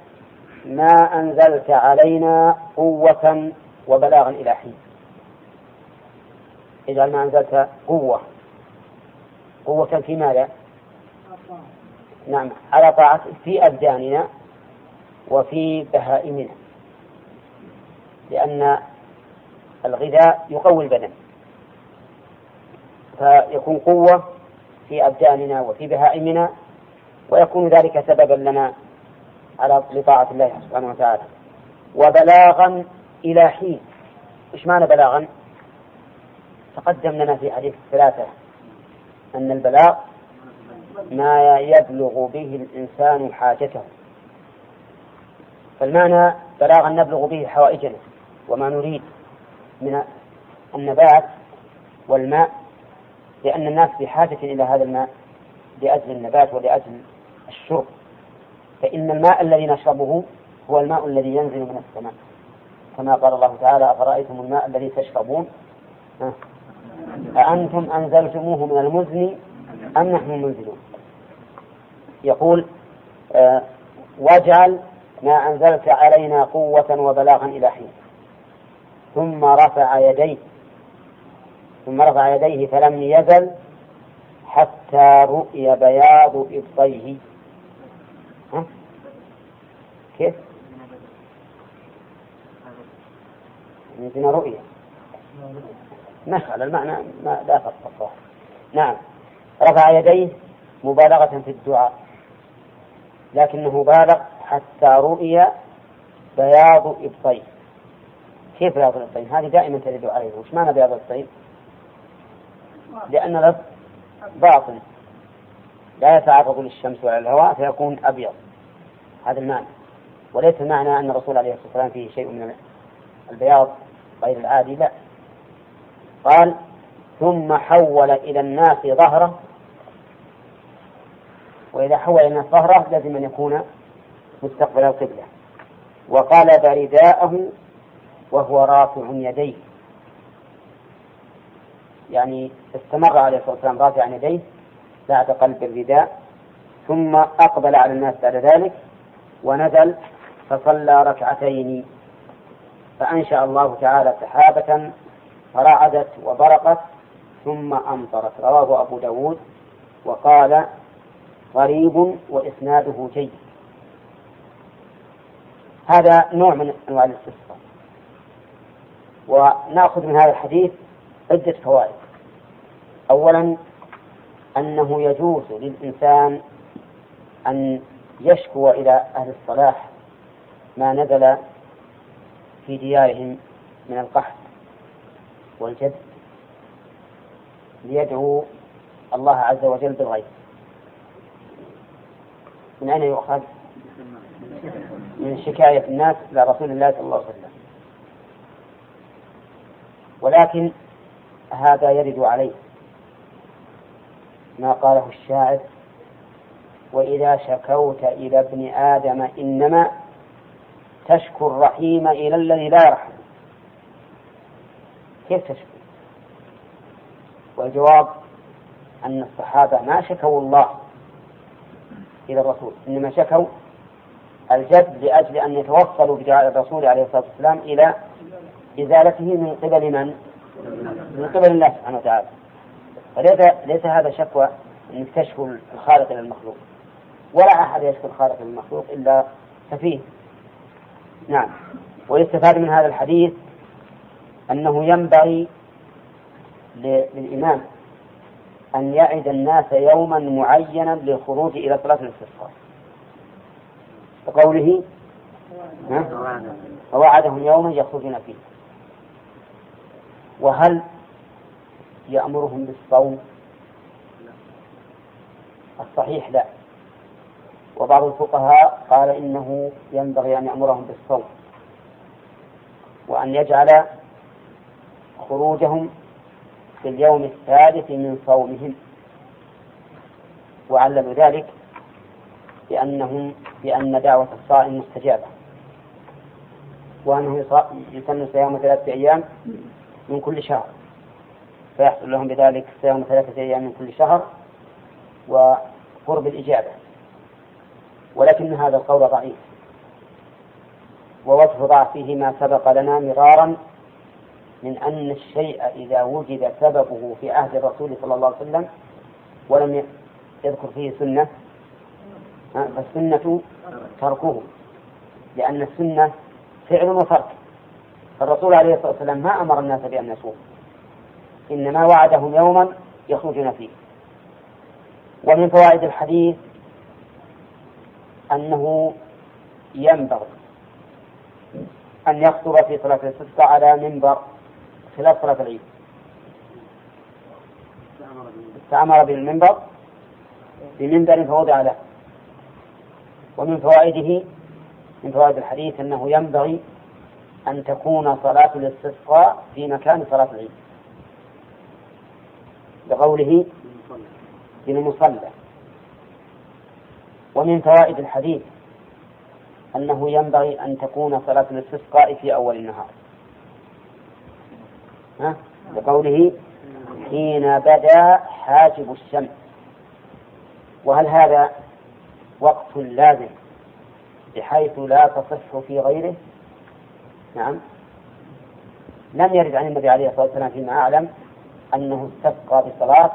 ما أنزلت علينا قوة وبلاغا إلى حين. اجعل ما أنزلت قوة. قوة في ماذا؟ نعم على طاعة في أبداننا وفي بهائمنا. لأن الغذاء يقوي البدن. فيكون قوة في أبداننا وفي بهائمنا ويكون ذلك سببا لنا على لطاعة الله سبحانه وتعالى. وبلاغا إلى حين. إيش معنى بلاغا؟ تقدم لنا في حديث الثلاثة. أن البلاغ ما يبلغ به الإنسان حاجته. فالمعنى بلاغا نبلغ به حوائجنا وما نريد من النبات والماء لأن الناس بحاجة إلى هذا الماء لأجل النبات ولأجل الشرب. فإن الماء الذي نشربه هو الماء الذي ينزل من السماء. كما قال الله تعالى أفرأيتم الماء الذي تشربون؟ أأنتم أنزلتموه من المزن أم نحن المنزلون؟ يقول آه واجعل ما أنزلت علينا قوة وبلاغا إلى حين. ثم رفع يديه ثم رفع يديه فلم يزل حتى رؤي بياض إبطيه؟ كيف؟ عندنا رؤية. نفعل المعنى ما لا فرق نعم. رفع يديه مبالغة في الدعاء. لكنه بالغ حتى رؤي بياض إبطيه كيف بياض الإبطين؟ هذه دائما ترد عليه. وش معنى بياض الإبطين؟ لأن الأرض باطن لا يتعرض للشمس ولا الهواء فيكون أبيض. هذا المعنى. وليس المعنى أن الرسول عليه الصلاة والسلام فيه شيء من البياض غير العادي لا. قال ثم حول إلى الناس ظهره. وإذا حول إلى الناس ظهره لازم أن يكون مستقبل القبلة. وقلب رداءه وهو رافع يديه. يعني استمر عليه الصلاة والسلام رافعا يديه بعد قلب الرداء ثم أقبل على الناس بعد ذلك ونزل فصلى ركعتين. فأنشأ الله تعالى سحابة فرعدت وبرقت ثم أمطرت. رواه أبو داود وقال غريب وإسناده جيد. هذا نوع من أنواع الاستسقاء. ونأخذ من هذا الحديث عدة فوائد. أولا أنه يجوز للإنسان أن يشكو إلى أهل الصلاح ما نزل في ديارهم من القحط والجد ليدعو الله عز وجل بالغيب من أين يؤخذ؟ من شكاية الناس إلى رسول الله صلى الله عليه وسلم ولكن هذا يرد عليه ما قاله الشاعر وإذا شكوت إلى ابن آدم إنما تشكو الرحيم إلى الذي لا يرحم. كيف تشكو؟ والجواب أن الصحابة ما شكوا الله إلى الرسول إنما شكوا الجد لأجل أن يتوصلوا بدعاء الرسول عليه الصلاة والسلام إلى إزالته من قبل من؟ من قبل الله سبحانه وتعالى. وليس ليس هذا شكوى أنك تشكو الخالق إلى المخلوق. ولا أحد يشكو الخالق إلى المخلوق إلا سفيه. نعم. ويستفاد من هذا الحديث أنه ينبغي للإمام أن يعد الناس يوما معينا للخروج إلى صلاة الاستسقاء. وقوله ووعدهم يوما يخرجون فيه. وهل يأمرهم بالصوم؟ الصحيح لا. وبعض الفقهاء قال إنه ينبغي أن يأمرهم بالصوم وأن يجعل خروجهم في اليوم الثالث من صومهم. وعللوا ذلك بأنهم بأن دعوة الصائم مستجابة. وأنه يسن صيام ثلاثة أيام من كل شهر. فيحصل لهم بذلك صيام ثلاثة أيام من كل شهر وقرب الإجابة. ولكن هذا القول ضعيف. ووجه ضعفه ما سبق لنا مرارا من أن الشيء إذا وجد سببه في عهد الرسول صلى الله عليه وسلم ولم يذكر فيه سنة فالسنة تركه لأن السنة فعل وترك. فالرسول عليه الصلاة والسلام ما أمر الناس بأن يصوموا إنما وعدهم يوما يخرجون فيه. ومن فوائد الحديث أنه ينبغي أن يخطب في صلاة الاستسقاء على منبر خلاف صلاة العيد. استعمر بالمنبر بمنبر فوضع له ومن فوائده من فوائد الحديث أنه ينبغي أن تكون صلاة الاستسقاء في مكان صلاة العيد. بقوله في المصلى. ومن فوائد الحديث أنه ينبغي أن تكون صلاة الاستسقاء في أول النهار. ها؟ بقوله حين بدأ حاجب الشمس. وهل هذا وقت لازم بحيث لا تصح في غيره؟ نعم. لم يرد عن النبي عليه الصلاة والسلام فيما أعلم أنه استسقى بصلاة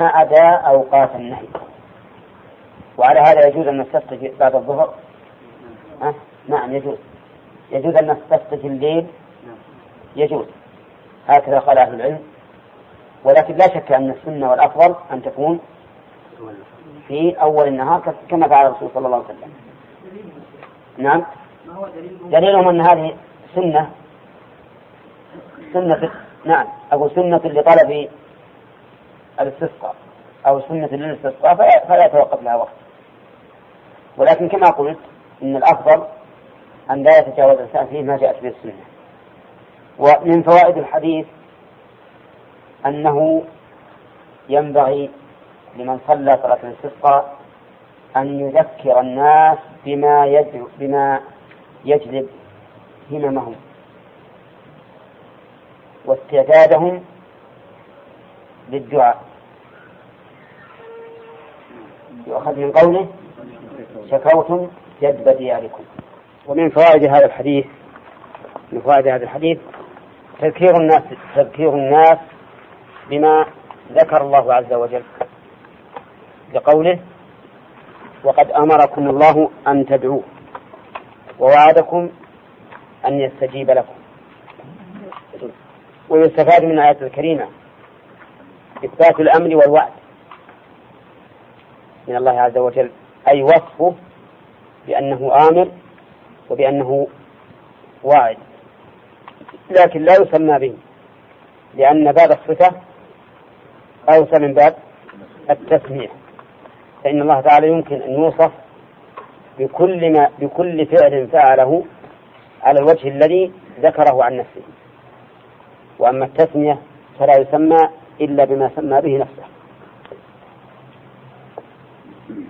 ما عدا أوقات النهي. وعلى هذا يجوز أن نستسقي بعد الظهر؟ أه؟ نعم يجوز. يجوز أن نستسقي في الليل؟ يجوز. هكذا قال أهل العلم. ولكن لا شك أن السنة والأفضل أن تكون في أول النهار كما فعل الرسول صلى الله عليه وسلم. نعم. دليلهم أن هذه سنة سنة نعم. أقول سنة لطلب الاستسقاء. أو سنة للاستسقاء فلا يتوقف لها وقت. ولكن كما قلت إن الأفضل أن لا يتجاوز الإنسان فيه ما جاءت به السنة. ومن فوائد الحديث أنه ينبغي لمن صلى صلاة الاستسقاء أن يذكر الناس بما يجلب بما يجلب هممهم واستعدادهم للدعاء. يؤخذ من قوله شكوتم جدب دياركم ومن فوائد هذا الحديث من فوائد هذا الحديث تذكير الناس تذكير الناس بما ذكر الله عز وجل. بقوله وقد أمركم الله أن تدعوه ووعدكم أن يستجيب لكم. ويستفاد من الآية الكريمة إثبات الأمر والوعد من الله عز وجل. أي وصفه بأنه آمر وبأنه واعد. لكن لا يسمى به لأن باب الصفة أوسع من باب التسمية. فإن الله تعالى يمكن أن يوصف بكل ما بكل فعل فعله على الوجه الذي ذكره عن نفسه. وأما التسمية فلا يسمى إلا بما سمى به نفسه.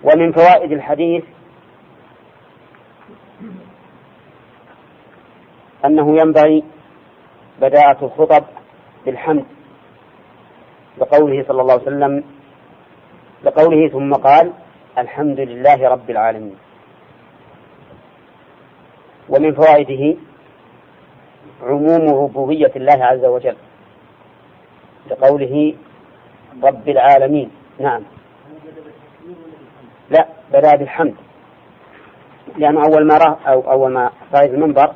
ومن فوائد الحديث أنه ينبغي بداءة الخطب بالحمد لقوله صلى الله عليه وسلم لقوله ثم قال الحمد لله رب العالمين. ومن فوائده عموم ربوبية الله عز وجل لقوله رب العالمين. نعم. لا بدأ بالحمد. لأنه أول ما رأى أو أول ما صعد المنبر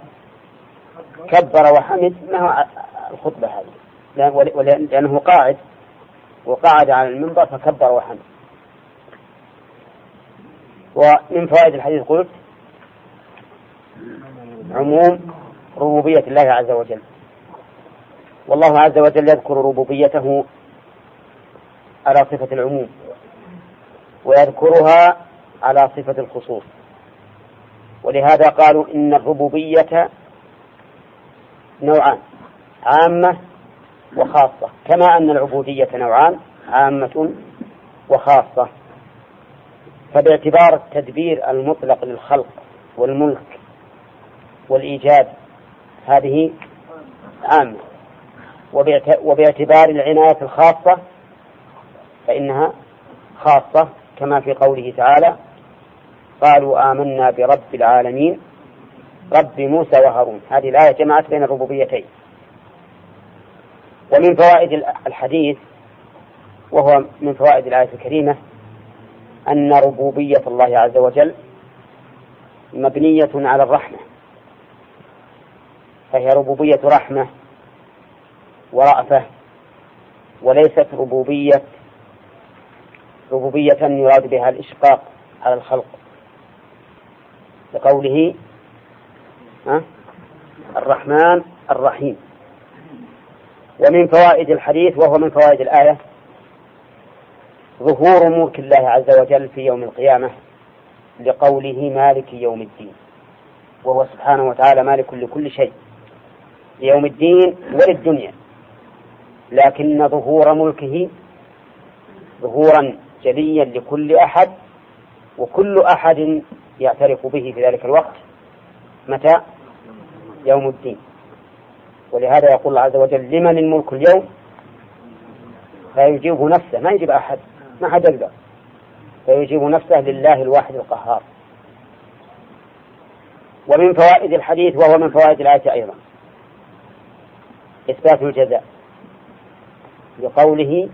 كبر وحمد ما هو الخطبة هذه. لأنه قاعد وقعد على المنبر فكبر وحمد. ومن فوائد الحديث قلت عموم ربوبية الله عز وجل. والله عز وجل يذكر ربوبيته على صفة العموم. ويذكرها على صفة الخصوص. ولهذا قالوا إن الربوبية نوعان عامة وخاصة. كما أن العبودية نوعان عامة وخاصة. فباعتبار التدبير المطلق للخلق والملك والإيجاد هذه عامة. وباعتبار العناية الخاصة فإنها خاصة كما في قوله تعالى قالوا آمنا برب العالمين رب موسى وهارون. هذه الآية جمعت بين الربوبيتين. ومن فوائد الحديث وهو من فوائد الآية الكريمة أن ربوبية الله عز وجل مبنية على الرحمة. فهي ربوبية رحمة ورأفة وليست ربوبية ربوبية يراد بها الإشقاق على الخلق. لقوله الرحمن الرحيم. ومن فوائد الحديث وهو من فوائد الآية ظهور ملك الله عز وجل في يوم القيامة لقوله مالك يوم الدين. وهو سبحانه وتعالى مالك لكل شيء. ليوم الدين وللدنيا. لكن ظهور ملكه ظهورا جليا لكل أحد وكل أحد يعترف به في ذلك الوقت. متى؟ يوم الدين. ولهذا يقول الله عز وجل لمن الملك اليوم؟ فيجيبه نفسه ما يجيب أحد ما حد يقدر. فيجيب نفسه لله الواحد القهار. ومن فوائد الحديث وهو من فوائد الآية أيضا. إثبات الجزاء. لقوله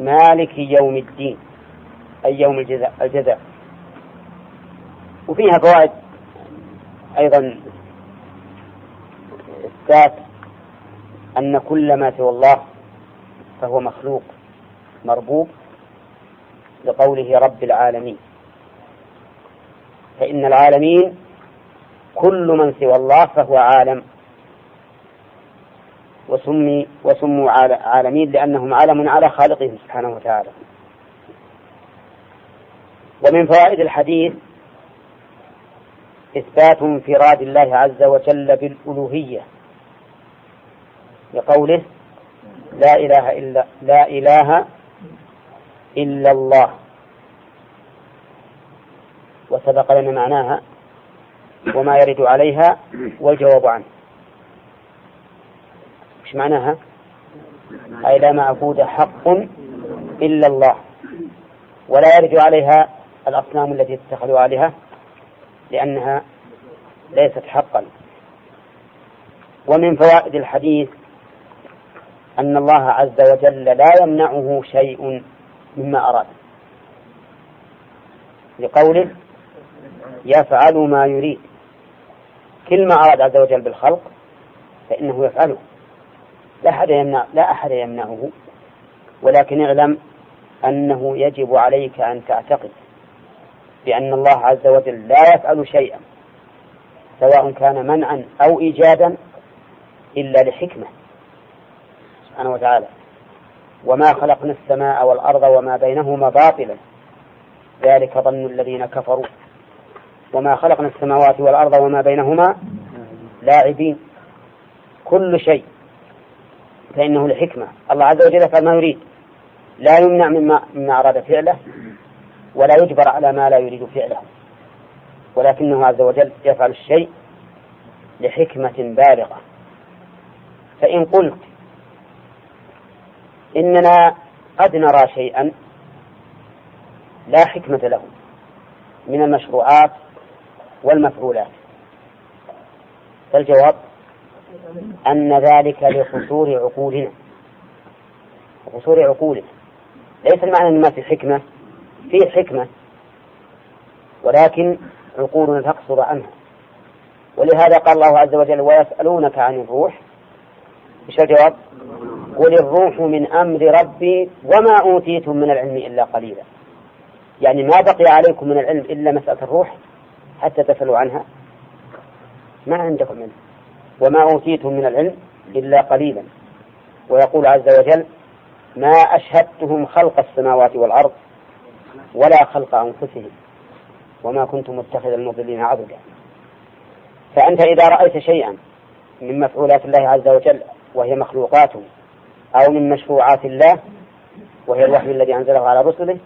مالك يوم الدين أي يوم الجزاء الجزاء. وفيها فوائد أيضا. إثبات أن كل ما سوى الله فهو مخلوق مربوب لقوله رب العالمين. فإن العالمين كل من سوى الله فهو عالم. وسمي وسموا عالمين لأنهم علم على خالقهم سبحانه وتعالى. ومن فوائد الحديث إثبات انفراد الله عز وجل بالألوهية لقوله لا إله إلا لا إله إلا الله. وسبق لنا معناها وما يرد عليها والجواب عنه. إيش معناها؟ أي لا معبود حق إلا الله. ولا يرد عليها الأصنام التي اتخذوا آلهة لأنها ليست حقا. ومن فوائد الحديث أن الله عز وجل لا يمنعه شيء مما أراد. لقوله يفعل ما يريد. كل ما أراد عز وجل بالخلق فإنه يفعله. لا أحد يمنع لا أحد يمنعه. ولكن اعلم أنه يجب عليك أن تعتقد بأن الله عز وجل لا يفعل شيئا سواء كان منعا أو إيجادا إلا لحكمة سبحانه وتعالى. وما خلقنا السماء والأرض وما بينهما باطلا. ذلك ظن الذين كفروا. وما خلقنا السماوات والأرض وما بينهما لاعبين. كل شيء فإنه لحكمة. الله عز وجل يفعل ما يريد. لا يمنع مما مما أراد فعله ولا يجبر على ما لا يريد فعله. ولكنه عز وجل يفعل الشيء لحكمة بالغة. فإن قلت إننا قد نرى شيئا لا حكمة له من المشروعات والمفعولات. فالجواب أن ذلك لقصور عقولنا. قصور عقولنا. ليس المعنى أن ما في حكمة. فيه حكمة. ولكن عقولنا تقصر عنها. ولهذا قال الله عز وجل ويسألونك عن الروح. إيش الجواب؟ قل الروح من أمر ربي وما أوتيتم من العلم إلا قليلا. يعني ما بقي عليكم من العلم إلا مسألة الروح حتى تسألوا عنها. ما عندكم منه وما أوتيتم من العلم إلا قليلا. ويقول عز وجل ما أشهدتهم خلق السماوات والأرض ولا خلق أنفسهم وما كنت متخذ المضلين عضدا فأنت إذا رأيت شيئا من مفعولات الله عز وجل وهي مخلوقاته أو من مشروعات الله وهي الوحي الذي أنزله على رسله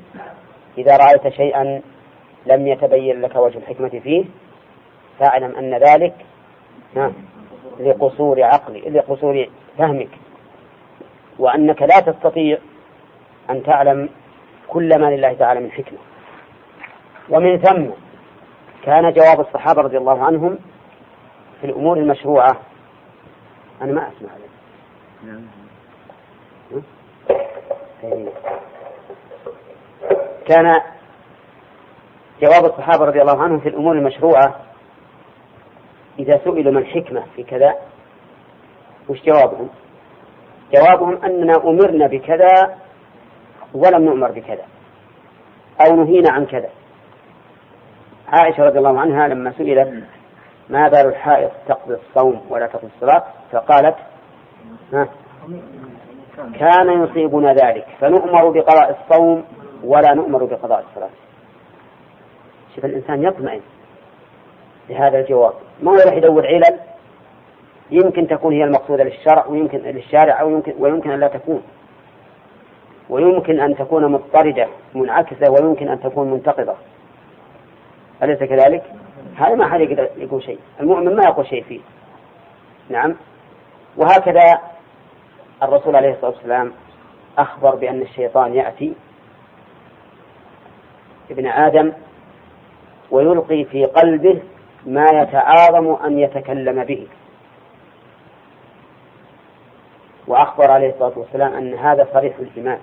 إذا رأيت شيئا لم يتبين لك وجه الحكمة فيه فاعلم أن ذلك لقصور عقلك لقصور فهمك. وأنك لا تستطيع أن تعلم كل ما لله تعالى من حكمة. ومن ثم كان جواب الصحابة رضي الله عنهم في الأمور المشروعة. أنا ما أسمع عليك كان جواب الصحابة رضي الله عنهم في الأمور المشروعة إذا سئلوا ما الحكمة في كذا وش جوابهم؟ جوابهم أننا أمرنا بكذا ولم نؤمر بكذا أو نهينا عن كذا. عائشة رضي الله عنها لما سئلت ما بال الحائض تقضي الصوم ولا تقضي الصلاة؟ فقالت ها كان يصيبنا ذلك فنؤمر بقضاء الصوم ولا نؤمر بقضاء الصلاة. شوف الإنسان يطمئن لهذا الجواب. ما هو يروح يدور علل؟ يمكن تكون هي المقصودة للشرع ويمكن للشارع أو يمكن ويمكن أن لا تكون. ويمكن أن تكون مضطردة منعكسة ويمكن أن تكون منتقضة أليس كذلك؟ هذا ما حد يقدر يقول شيء. المؤمن ما يقول شيء فيه. نعم. وهكذا الرسول عليه الصلاة والسلام أخبر بأن الشيطان يأتي ابن آدم ويلقي في قلبه ما يتعاظم أن يتكلم به. وأخبر عليه الصلاة والسلام أن هذا صريح الإيمان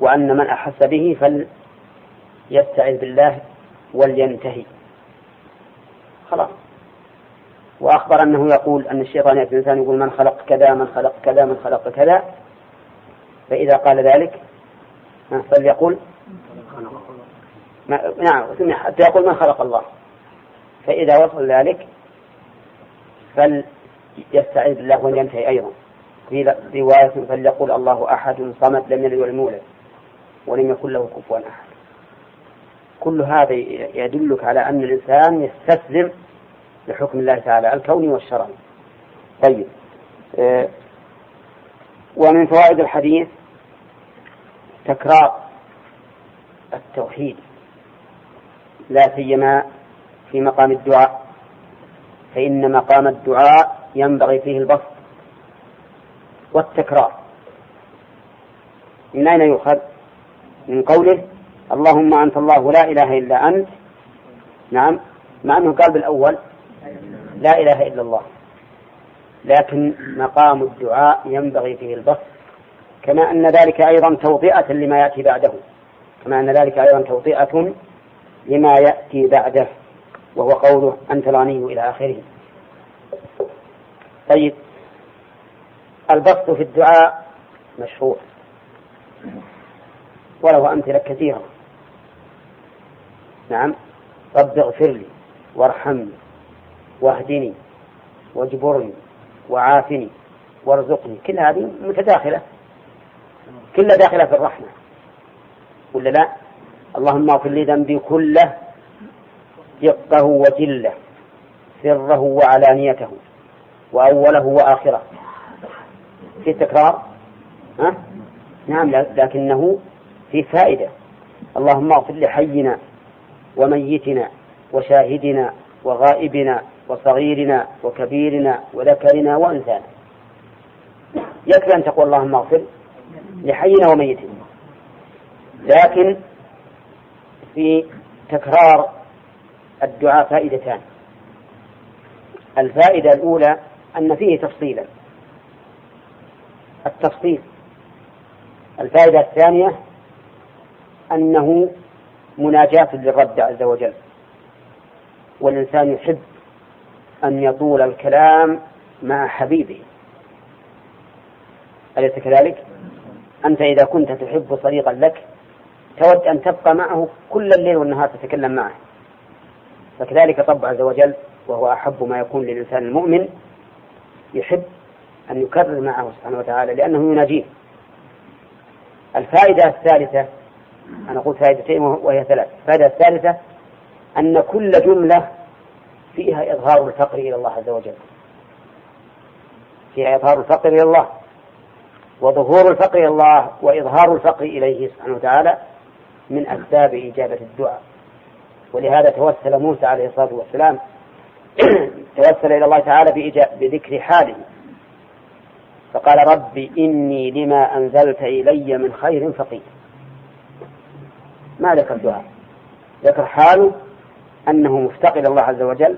وأن من أحس به فليستعذ بالله ولينتهي. خلاص. وأخبر أنه يقول أن الشيطان يأتي الإنسان يقول من خلق كذا من خلق كذا من خلق كذا. فإذا قال ذلك فليقول نعم حتى يقول من خلق الله. فإذا وصل ذلك فليستعيذ بالله ولينتهي أيضا. في رواية فليقول الله أحد صمد لم يلد ولم يولد ولم يكن له كفوا أحد. كل هذا يدلك على أن الإنسان يستسلم لحكم الله تعالى الكوني والشرعي طيب. آه، ومن فوائد الحديث تكرار التوحيد. لا سيما في مقام الدعاء. فإن مقام الدعاء ينبغي فيه البسط والتكرار. من أين يؤخذ؟ من قوله اللهم أنت الله لا إله إلا أنت. نعم. مع أنه قال بالأول لا إله إلا الله. لكن مقام الدعاء ينبغي فيه البسط. كما أن ذلك أيضا توطئة لما يأتي بعده. كما أن ذلك أيضا توطئة لما يأتي بعده. وهو قوله أنت الغني إلى آخره. طيب. البسط في الدعاء مشروع. وله أمثلة كثيرة. نعم. رب اغفر لي وارحمني واهدني واجبرني وعافني وارزقني. كل هذه متداخلة. كلها داخلة في الرحمة. ولا لا؟ اللهم اغفر لي ذنبي كله. دقه وجله سره وعلانيته وأوله وآخره. في تكرار؟ ها؟ نعم لكنه في فائدة. اللهم اغفر لحينا وميتنا وشاهدنا وغائبنا وصغيرنا وكبيرنا وذكرنا وأنثانا. يكفي أن تقول اللهم اغفر لحينا وميتنا. لكن في تكرار الدعاء فائدتان. الفائدة الأولى أن فيه تفصيلا. التفصيل. الفائدة الثانية أنه مناجاة للرب عز وجل. والإنسان يحب أن يطول الكلام مع حبيبه. أليس كذلك؟ أنت إذا كنت تحب صديقا لك تود أن تبقى معه كل الليل والنهار تتكلم معه. فكذلك رب عز وجل وهو أحب ما يكون للإنسان المؤمن يحب أن يكرر معه سبحانه وتعالى لأنه يناجيه. الفائدة الثالثة أنا قلت فائدتين وهي ثلاث. الفائدة الثالثة أن كل جملة فيها إظهار الفقر إلى الله عز وجل. فيها إظهار الفقر إلى الله وظهور الفقر إلى الله وإظهار الفقر إليه سبحانه وتعالى من أسباب إجابة الدعاء. ولهذا توسل موسى عليه الصلاة والسلام توسل إلى الله تعالى بذكر حاله. فقال رب إني لما أنزلت إلي من خير فقير. ما ذكر دعاء؟ ذكر حاله أنه مفتقر الله عز وجل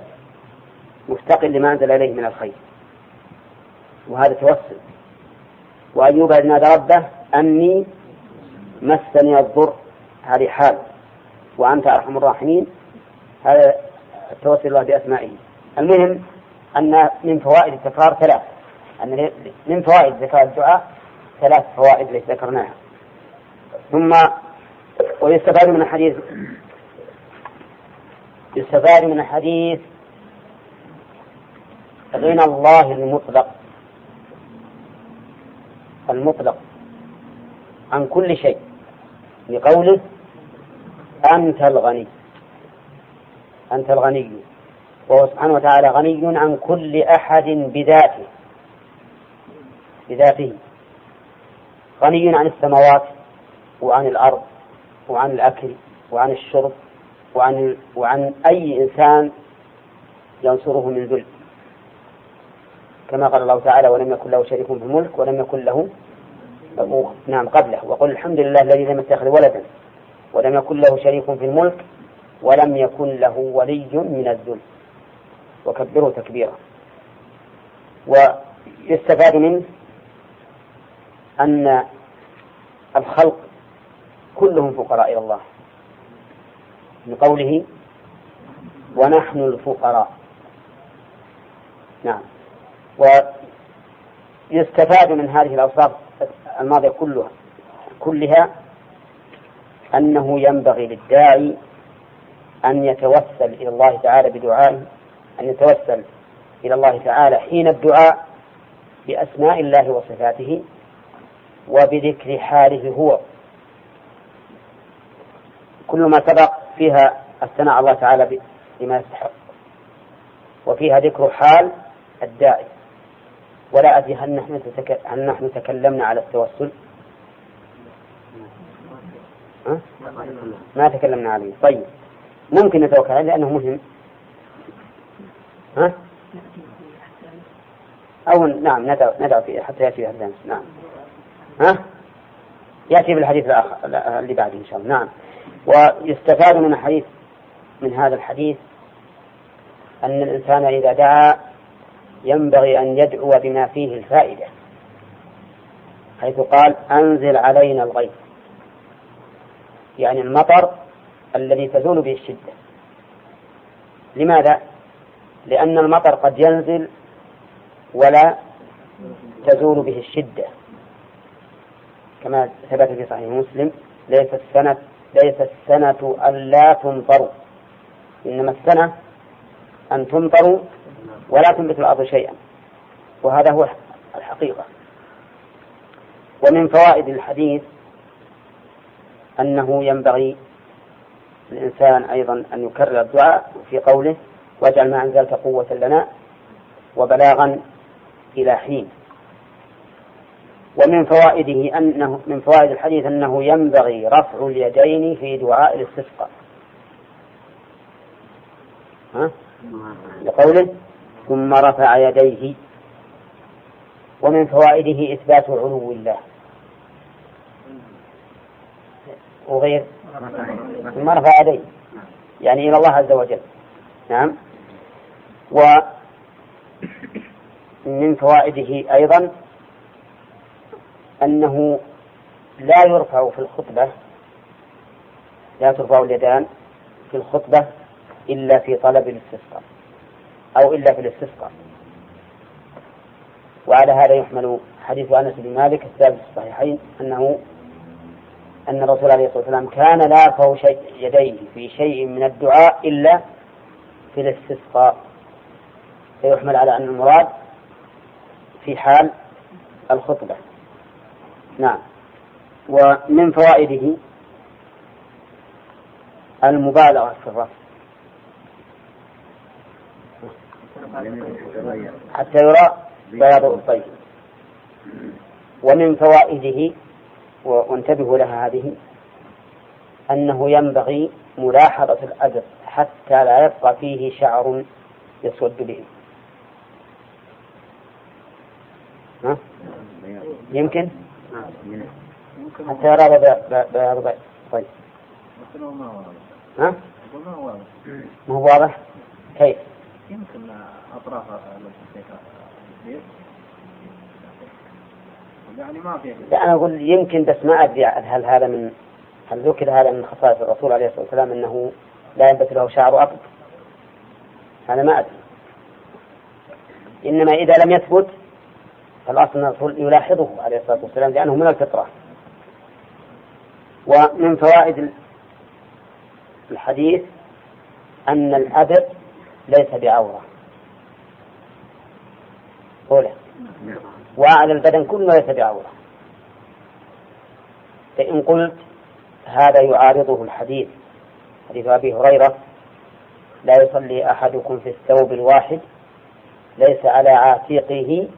مفتقر لما أنزل إليه من الخير. وهذا توسل. وأيوب إذ نادى ربه أني مسني الضر. هذه حال. وأنت أرحم الراحمين. هذا التوسل الله بأسمائه. المهم أن من فوائد التكرار ثلاث. أن من فوائد ذكر الدعاء ثلاث فوائد التي ذكرناها. ثم ويستفاد من الحديث يستفاد من الحديث غنى الله المطلق. المطلق عن كل شيء. لقوله أنت الغني. أنت الغني. وهو سبحانه وتعالى غني عن كل أحد بذاته. بذاته. غني عن السماوات وعن الأرض وعن الأكل وعن الشرب وعن وعن أي إنسان ينصره من ذل. كما قال الله تعالى ولم يكن له شريك في الملك ولم يكن له نعم قبله. وقل الحمد لله الذي لم يتخذ ولدا. ولم يكن له شريك في الملك ولم يكن له ولي من الذل. وكبره تكبيرا. ويستفاد منه أن الخلق كلهم فقراء إلى الله. من قوله ونحن الفقراء. نعم. ويستفاد من هذه الأوصاف الماضية كلها كلها أنه ينبغي للداعي أن يتوسل إلى الله تعالى بدعائه أن يتوسل إلى الله تعالى حين الدعاء بأسماء الله وصفاته وبذكر حاله هو. كل ما سبق فيها الثناء على الله تعالى بما يستحق. وفيها ذكر حال الداعي. ولا أدري هل نحن هل نحن تكلمنا على التوسل؟ ما تكلمنا عليه. طيب. ممكن نتوكل عليه لأنه مهم. ها؟ أو نعم ندعو ندعو فيه حتى يأتي به نعم. ها؟ يأتي بالحديث الآخر اللي بعده إن شاء الله. نعم. ويستفاد من الحديث من هذا الحديث أن الإنسان إذا دعا ينبغي أن يدعو بما فيه الفائدة حيث قال أنزل علينا الغيث. يعني المطر الذي تزول به الشدة. لماذا؟ لأن المطر قد ينزل ولا تزول به الشدة. كما ثبت في صحيح مسلم ليس السنة ليس السنة ألا تمطروا إنما السنة أن تمطروا ولا تنبت الأرض شيئا. وهذا هو الحقيقة. ومن فوائد الحديث أنه ينبغي الإنسان أيضا أن يكرر الدعاء في قوله واجعل ما أنزلت قوة لنا وبلاغا إلى حين. ومن فوائده أنه من فوائد الحديث أنه ينبغي رفع اليدين في دعاء الاستسقاء. ها؟ لقوله ثم رفع يديه. ومن فوائده إثبات علو الله. وغير ثم رفع يديه يعني إلى الله عز وجل. نعم. ومن فوائده أيضا أنه لا يرفع في الخطبة لا ترفع اليدان في الخطبة إلا في طلب الاستسقاء أو إلا في الاستسقاء. وعلى هذا يحمل حديث أنس بن مالك الثابت في الصحيحين أنه أن الرسول عليه الصلاة والسلام كان لا شيء يديه في شيء من الدعاء إلا في الاستسقاء. فيحمل على أن المراد في حال الخطبة. نعم. ومن فوائده المبالغة في الرفع حتى يرى بياض الطيب ومن فوائده وانتبهوا لها هذه أنه ينبغي ملاحظة الأدب حتى لا يبقى فيه شعر يسود به ها؟ يمكن حتى يرى بياض طيب ها؟ ما هو واضح؟ كيف؟ يمكن أطراف يعني ما في. لا أنا أقول يمكن بس ما أدري هل هذا من هل ذكر هذا من خصائص الرسول عليه الصلاة والسلام أنه لا ينبت له شعر أبد هذا ما أدري. إنما إذا لم يثبت فالأصل أن الرسول يلاحظه عليه الصلاة والسلام لأنه من الفطرة. ومن فوائد الحديث أن الأبر ليس بعورة. أولى وأعلى البدن كله ليس بعورة فإن قلت هذا يعارضه الحديث حديث أبي هريرة لا يصلي أحدكم في الثوب الواحد ليس على عاتقه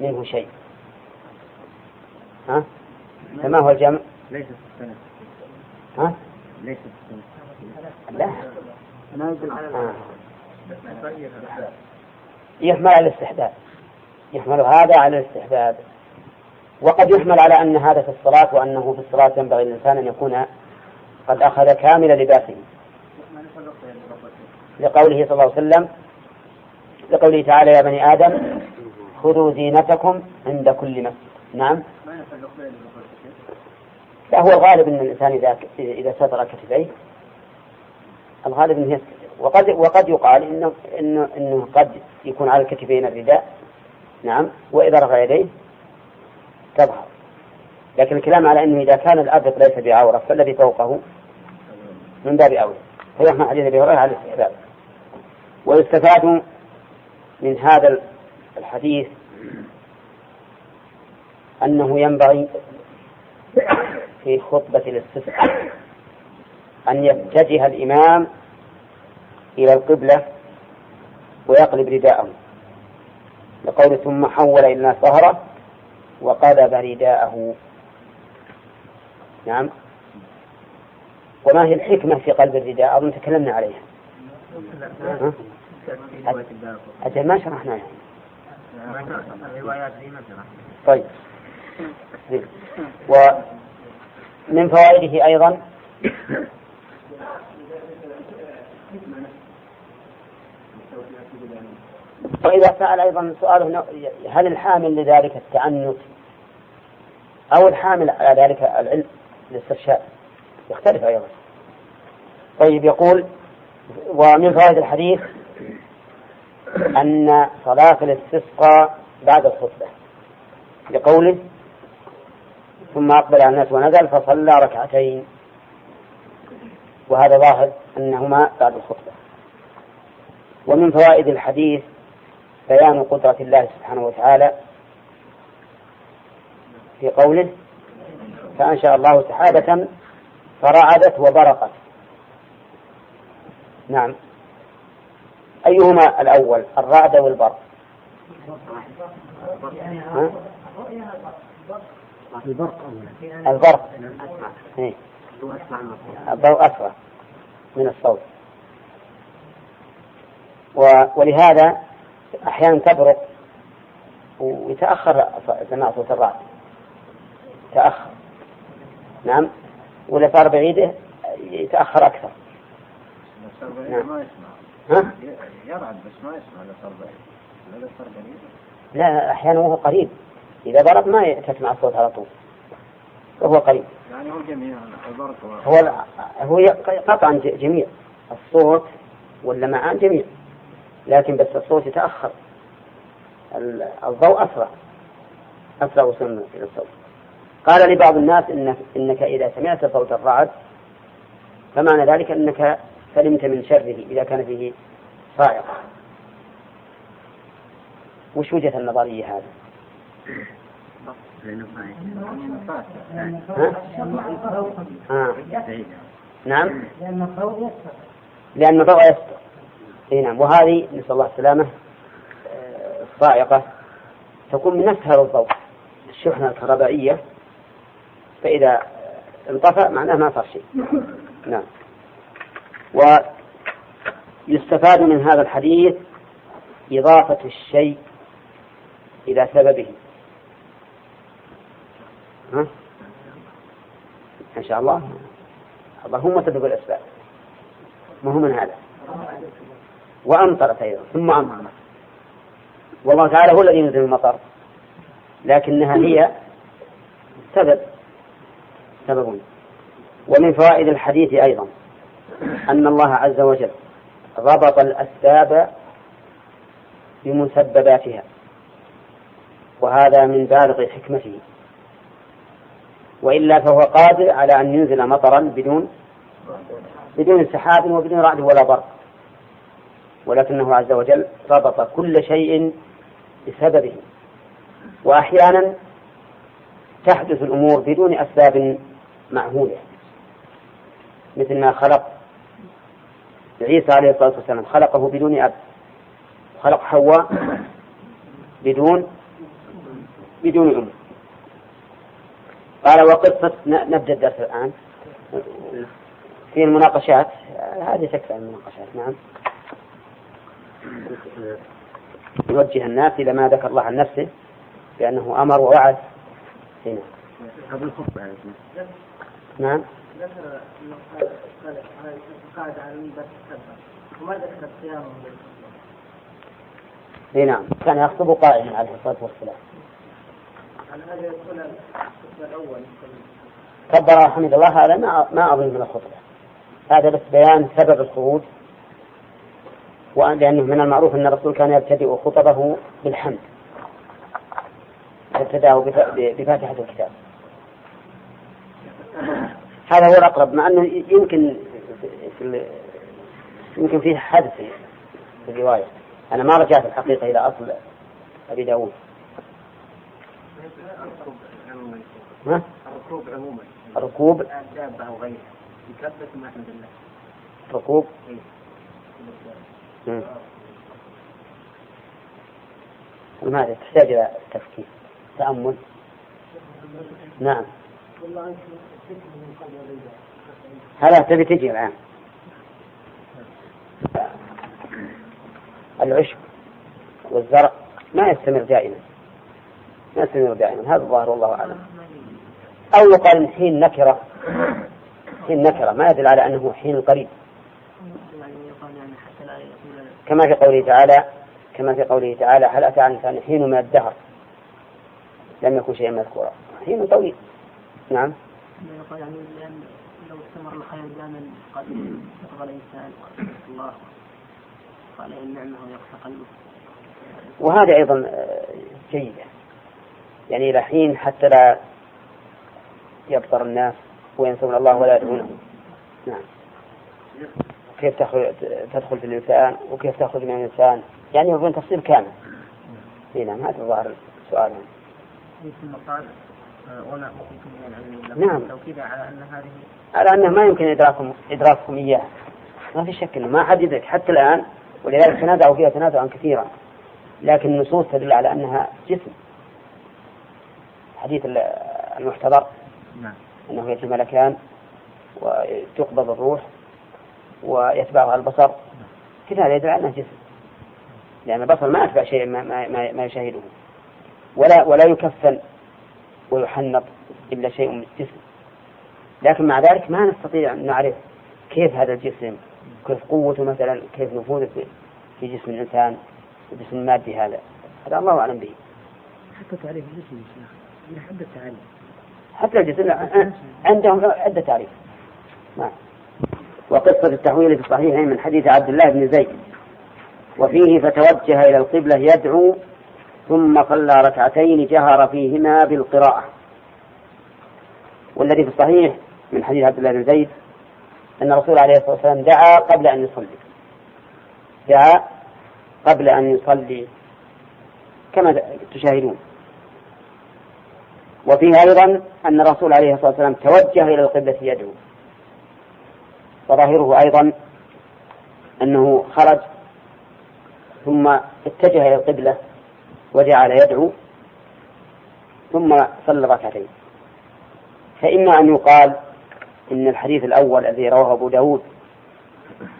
منه شيء ها؟ فما هو الجمع؟ ليس في السنة ها؟ ليس في السنة لا أنا أقول آه. يحمل على الاستحباب يحمل هذا على الاستحباب. وقد يحمل على أن هذا في الصلاة وأنه في الصلاة ينبغي للإنسان أن يكون قد أخذ كامل لباسه. لقوله صلى الله عليه وسلم لقوله تعالى يا بني آدم خذوا زينتكم عند كل مسجد. نعم. لا هو الغالب أن الإنسان إذا إذا ستر كتفيه الغالب أنه وقد وقد يقال إنه إنه إنه قد يكون على الكتفين الرداء. نعم وإذا رفع يديه تظهر. لكن الكلام على أنه إذا كان الأبط ليس بعورة فالذي فوقه من باب أولى. فيحمل حديث أبي هريرة على الاستحباب. ويستفاد من هذا الحديث أنه ينبغي في خطبة الاستسقاء أن يتجه الإمام إلى القبلة ويقلب رداءه. لقول ثم حول إلى ظهره وقلب رداءه نعم. وما هي الحكمة في قلب الرداء؟ أظن تكلمنا عليها. أجل ما شرحناها. طيب. ومن فوائده أيضا وإذا سأل أيضا سؤاله هل الحامل لذلك التعنت؟ أو الحامل على ذلك العلم الاسترشاد يختلف أيضا. طيب يقول ومن فوائد الحديث أن صلاة الاستسقاء بعد الخطبة. لقوله ثم أقبل على الناس ونزل فصلى ركعتين. وهذا ظاهر أنهما بعد الخطبة. ومن فوائد الحديث بيان قدرة الله سبحانه وتعالى في قوله فأنشأ الله سحابة فرعدت وبرقت. نعم. أيهما الأول الرعد والبرق؟ البرق؟ البرق إيه. الضوء أسرع من الصوت. ولهذا أحيانا تبرق ويتأخر سماع صوت الرعد تأخر. نعم. ولا صار بعيده يتأخر أكثر. نعم. ما يسمع. ها؟ يرعد بس ما يسمع إذا صار بعيد. صار قريب لا أحيانا وهو قريب. إذا برق ما تسمع الصوت على طول. وهو قريب. يعني هو جميع البرق هو هو قطعا جميع. الصوت واللمعان جميع. لكن بس الصوت يتأخر. الضوء أسرع. أسرع وصول إلى الصوت. قال لبعض الناس إنك, إنك إذا سمعت صوت الرعد فمعنى ذلك أنك سلمت من شره إذا كان فيه صاعقة وش وجهة النظرية هذا؟ ها؟ نعم لأن الضوء يستر اي نعم. وهذه نسأل الله السلامة الصاعقة تكون من نفس هذا الضوء. الشحنة الكهربائية فإذا انطفأ معناه ما صار شيء. نعم. ويستفاد من هذا الحديث إضافة الشيء إلى سببه. ها؟ إن شاء الله. اللهم سبب الأسباب. ما هو من هذا؟ وأمطرت أيضا ثم أمطرت والله تعالى هو الذي ينزل المطر لكنها هي سبب سبب. ومن فوائد الحديث أيضا أن الله عز وجل ربط الأسباب بمسبباتها وهذا من بالغ حكمته. وإلا فهو قادر على أن ينزل مطرا بدون بدون سحاب وبدون رعد ولا برق. ولكنه عز وجل ربط كل شيء بسببه. وأحيانا تحدث الأمور بدون أسباب معهولة مثل ما خلق عيسى عليه الصلاة والسلام خلقه بدون أب خلق حواء بدون بدون أم. قال وقصة نبدأ الدرس الآن. في المناقشات هذه تكفي المناقشات نعم. يوجه الناس إلى ما ذكر الله عن نفسه بأنه أمر ووعد هنا هذا الخطبة. نعم ذكر قاعد على المنبر وما ذكر صيامه اي نعم كان يخطب قائما عليه الصلاة والسلام. هذا الخطبه الأول كبر حمد الله هذا ما ما أظن من الخطبة. هذا بس بيان سبب الخروج لأنه من المعروف أن الرسول كان يبتدئ خطبه بالحمد. ابتدأه بفاتحة الكتاب. هذا هو الأقرب مع أنه يمكن في يمكن فيه حدث في الرواية. أنا ما رجعت الحقيقة إلى أصل أبي داود. ها؟ الركوب عموما. الركوب؟ دابة أو غيرها يكبر ما أحمد الله. الركوب؟ لماذا تحتاج إلى تفكير. تأمل. نعم. هذا تبي تجي الآن. العشب والزرع ما يستمر دائما. ما يستمر دائما. هذا الظاهر والله أعلم. أو يقال حين نكرة. حين نكرة. ما يدل على أنه حين قريب. كما في قوله تعالى كما في قوله تعالى هل أتى عن الإنسان حين من الدهر؟ لم يكن شيئا مذكورا. حين طويل. نعم. لو استمر الخير دائما قد يطغى الإنسان الله قال النعمة ويقسى قلبه وهذا أيضا آه، جيدة. يعني إلى حين حتى لا يبصر الناس وينسون الله ولا يدعونه نعم. كيف تدخل في الإنسان وكيف تخرج من الإنسان. يعني يبغون تفصيل كامل. إي نعم هذا ظاهر السؤال. ثم قال وما من نعم. توكيدا على أن هذه على أنه ما يمكن ادراكهم إدراكهم اياه ما في شك إنه ما حد يدرك. حتى الآن ولذلك تنازعوا فيها تنازعا كثيرا. لكن النصوص تدل على أنها جسم. حديث المحتضر. نعم. أنه ياتي الملكان وتقبض الروح. ويتبعها البصر. كل هذا يدل على انه جسم. لأن البصر ما أتبع شيء ما, ما, ما يشاهده. ولا ولا يكفن ويحنط إلا شيء من الجسم. لكن مع ذلك ما نستطيع أن نعرف كيف هذا الجسم كيف قوته مثلا كيف نفوذه في جسم الإنسان الجسم المادي هذا. هذا الله أعلم به. حتى تعريف الجسم يا شيخ. حتى التعريف. حتى الجسم عندهم عدة تعريف. نعم. وقصة التحويل في الصحيحين من حديث عبد الله بن زيد. وفيه فتوجه إلى القبلة يدعو ثم صلى ركعتين جهر فيهما بالقراءة. والذي في الصحيح من حديث عبد الله بن زيد أن الرسول عليه الصلاة والسلام دعا قبل أن يصلي. دعا قبل أن يصلي. كما تشاهدون. وفيه أيضا أن الرسول عليه الصلاة والسلام توجه إلى القبلة يدعو. وظاهره أيضا أنه خرج ثم اتجه إلى القبلة وجعل يدعو ثم صلى ركعتين. فإما أن يقال إن الحديث الأول الذي رواه أبو داود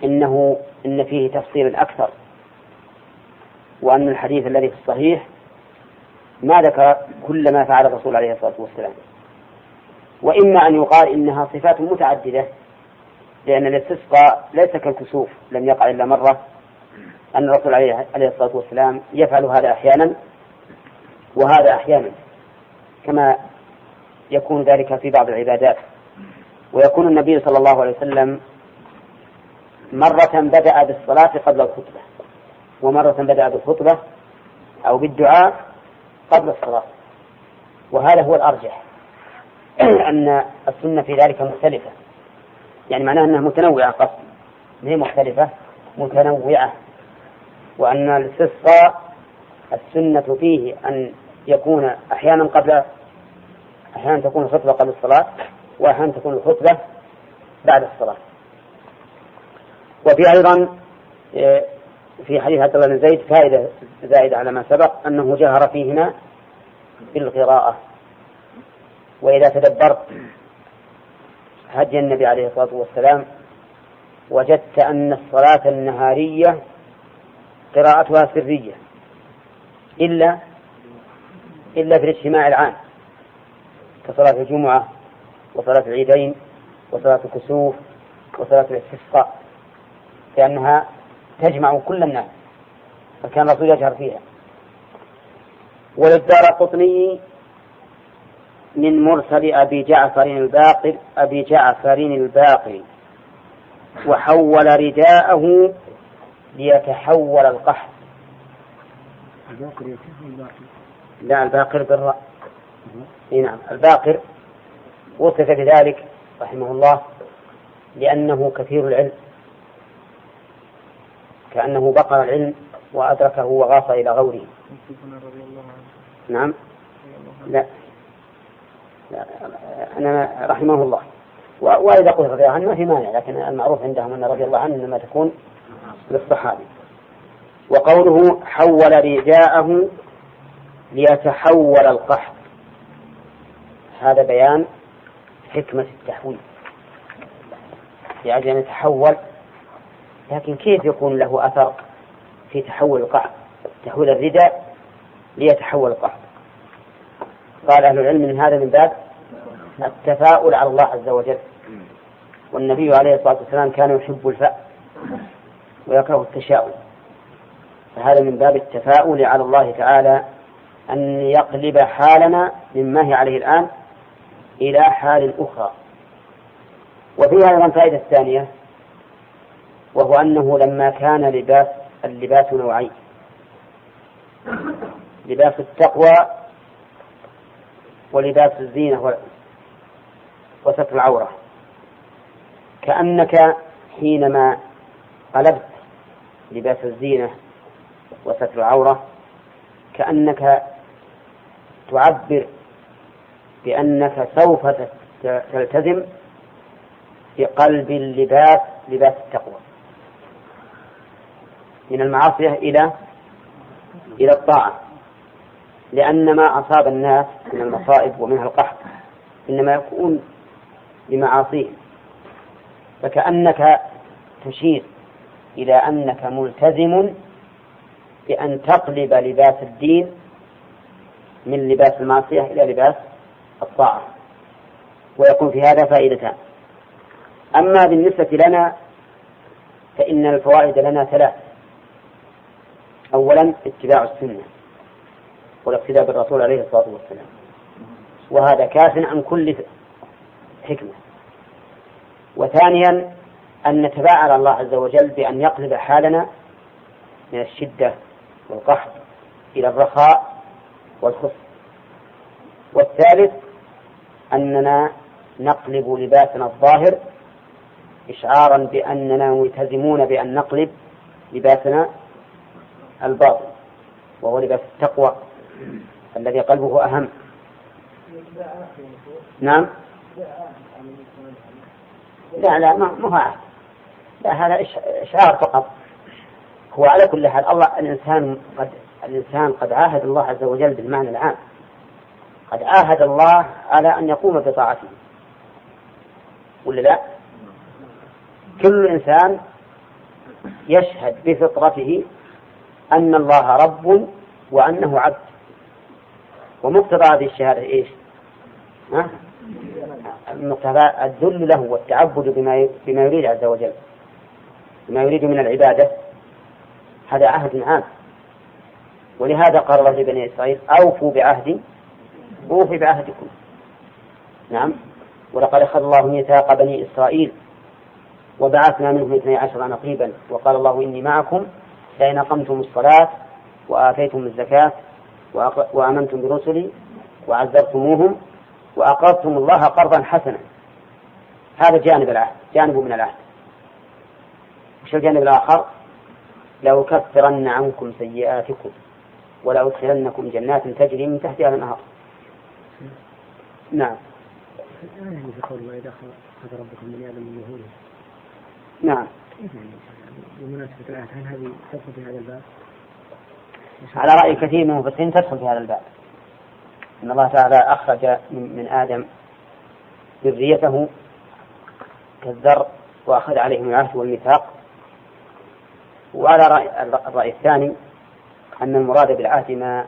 إنه إن فيه تفصيل أكثر وأن الحديث الذي في الصحيح ما ذكر كل ما فعل الرسول عليه الصلاة والسلام. وإما أن يقال إنها صفات متعددة لأن الاستسقاء ليس كالكسوف لم يقع إلا مرة. أن الرسول عليه الصلاة والسلام يفعل هذا أحيانا وهذا أحيانا كما يكون ذلك في بعض العبادات. ويكون النبي صلى الله عليه وسلم مرة بدأ بالصلاة قبل الخطبة ومرة بدأ بالخطبة أو بالدعاء قبل الصلاة. وهذا هو الأرجح أن السنة في ذلك مختلفة. يعني معناها أنها متنوعة قصد. هي مختلفة؟ متنوعة. وأن الاستسقاء السنة فيه أن يكون أحيانا قبل أحيانا تكون الخطبة قبل الصلاة وأحيانا تكون الخطبة بعد الصلاة. وفي أيضا آه، في حديث عبد الله بن زيد فائدة زائدة على ما سبق أنه جهر فيهما بالقراءة. وإذا تدبرت هدي النبي عليه الصلاة والسلام وجدت أن الصلاة النهارية قراءتها سرية إلا إلا في الاجتماع العام كصلاة الجمعة وصلاة العيدين وصلاة الكسوف وصلاة الاستسقاء لأنها تجمع كل الناس فكان الرسول يجهر فيها. وللدار قطني من مرسل أبي جعفر الباقر أبي جعفر الباقر. وحول رداءه ليتحول القحط. الباقر لا الباقر بالراء. نعم الباقر. وصف بذلك رحمه الله لأنه كثير العلم. كأنه بقر العلم وأدركه وغاص إلى غوره. نعم. لا لا. أنا رحمه الله. وإذا قلت رضي الله عنه ما في مانع لكن المعروف عندهم أن رضي الله عنه إنما تكون للصحابي. وقوله حول رداءه ليتحول القحط. هذا بيان حكمة التحويل. يعني أن يتحول لكن كيف يكون له أثر في تحول القحط؟ تحويل الرداء ليتحول القحط. قال أهل العلم من هذا من باب التفاؤل على الله عز وجل. والنبي عليه الصلاة والسلام كان يحب الفأل ويكره التشاؤم. فهذا من باب التفاؤل على الله تعالى أن يقلب حالنا مما هي عليه الآن إلى حال أخرى. وفيها أيضا فائدة ثانية وهو أنه لما كان لباس اللباس نوعين. لباس التقوى ولباس الزينة وستر العورة. كأنك حينما قلبت لباس الزينة وستر العورة كأنك تعبر بأنك سوف تلتزم بقلب اللباس لباس التقوى. من المعاصية إلى إلى الطاعة. لأن ما أصاب الناس من المصائب ومنها القحط إنما يكون بمعاصيهم فكأنك تشير إلى أنك ملتزم بأن تقلب لباس الدين من لباس المعصية إلى لباس الطاعة. ويكون في هذا فائدتان. أما بالنسبة لنا فإن الفوائد لنا ثلاث. أولا اتباع السنة. والاقتداء بالرسول عليه الصلاة والسلام. وهذا كاف عن كل حكمة. وثانيا أن نتباعل الله عز وجل بأن يقلب حالنا من الشدة والقحط إلى الرخاء والخص والثالث أننا نقلب لباسنا الظاهر إشعارا بأننا ملتزمون بأن نقلب لباسنا الباطن وهو لباس التقوى. الذي قلبه أهم. نعم. لا لا ما هو عهد لا هذا إشعار فقط. هو على كل حال الله الإنسان قد الإنسان قد عاهد الله عز وجل بالمعنى العام. قد عاهد الله على أن يقوم بطاعته. ولا لا؟ كل إنسان يشهد بفطرته أن الله رب وأنه عبد. ومقتضى هذه الشهادة إيش؟ ها؟ المقتضى الذل له والتعبد بما بما يريد عز وجل. بما يريد من العبادة. هذا عهد عام. ولهذا قال الله لبني إسرائيل أوفوا بعهدي أوفي بعهدكم. نعم. ولقد أخذ الله ميثاق بني إسرائيل وبعثنا منهم اثني عشر نقيبا وقال الله إني معكم لئن أقمتم الصلاة وآتيتم الزكاة وآمنتم برسلي وعزرتموهم وأقرضتم الله قرضا حسنا. هذا جانب العهد جانب من العهد. وش الجانب الآخر؟ لأكفرن عنكم سيئاتكم ولأدخلنكم جنات تجري من تحتها الأنهار. نعم. يعني ربكم آدم من ظهورهم نعم بمناسبة العهد هل هذه تدخل في هذا الباب؟ على رأي كثير من المفسرين تدخل في هذا الباب. أن الله تعالى أخرج من آدم ذريته كالذر وأخذ عليهم العهد والميثاق. وعلى رأي الرأي الثاني أن المراد بالعهد ما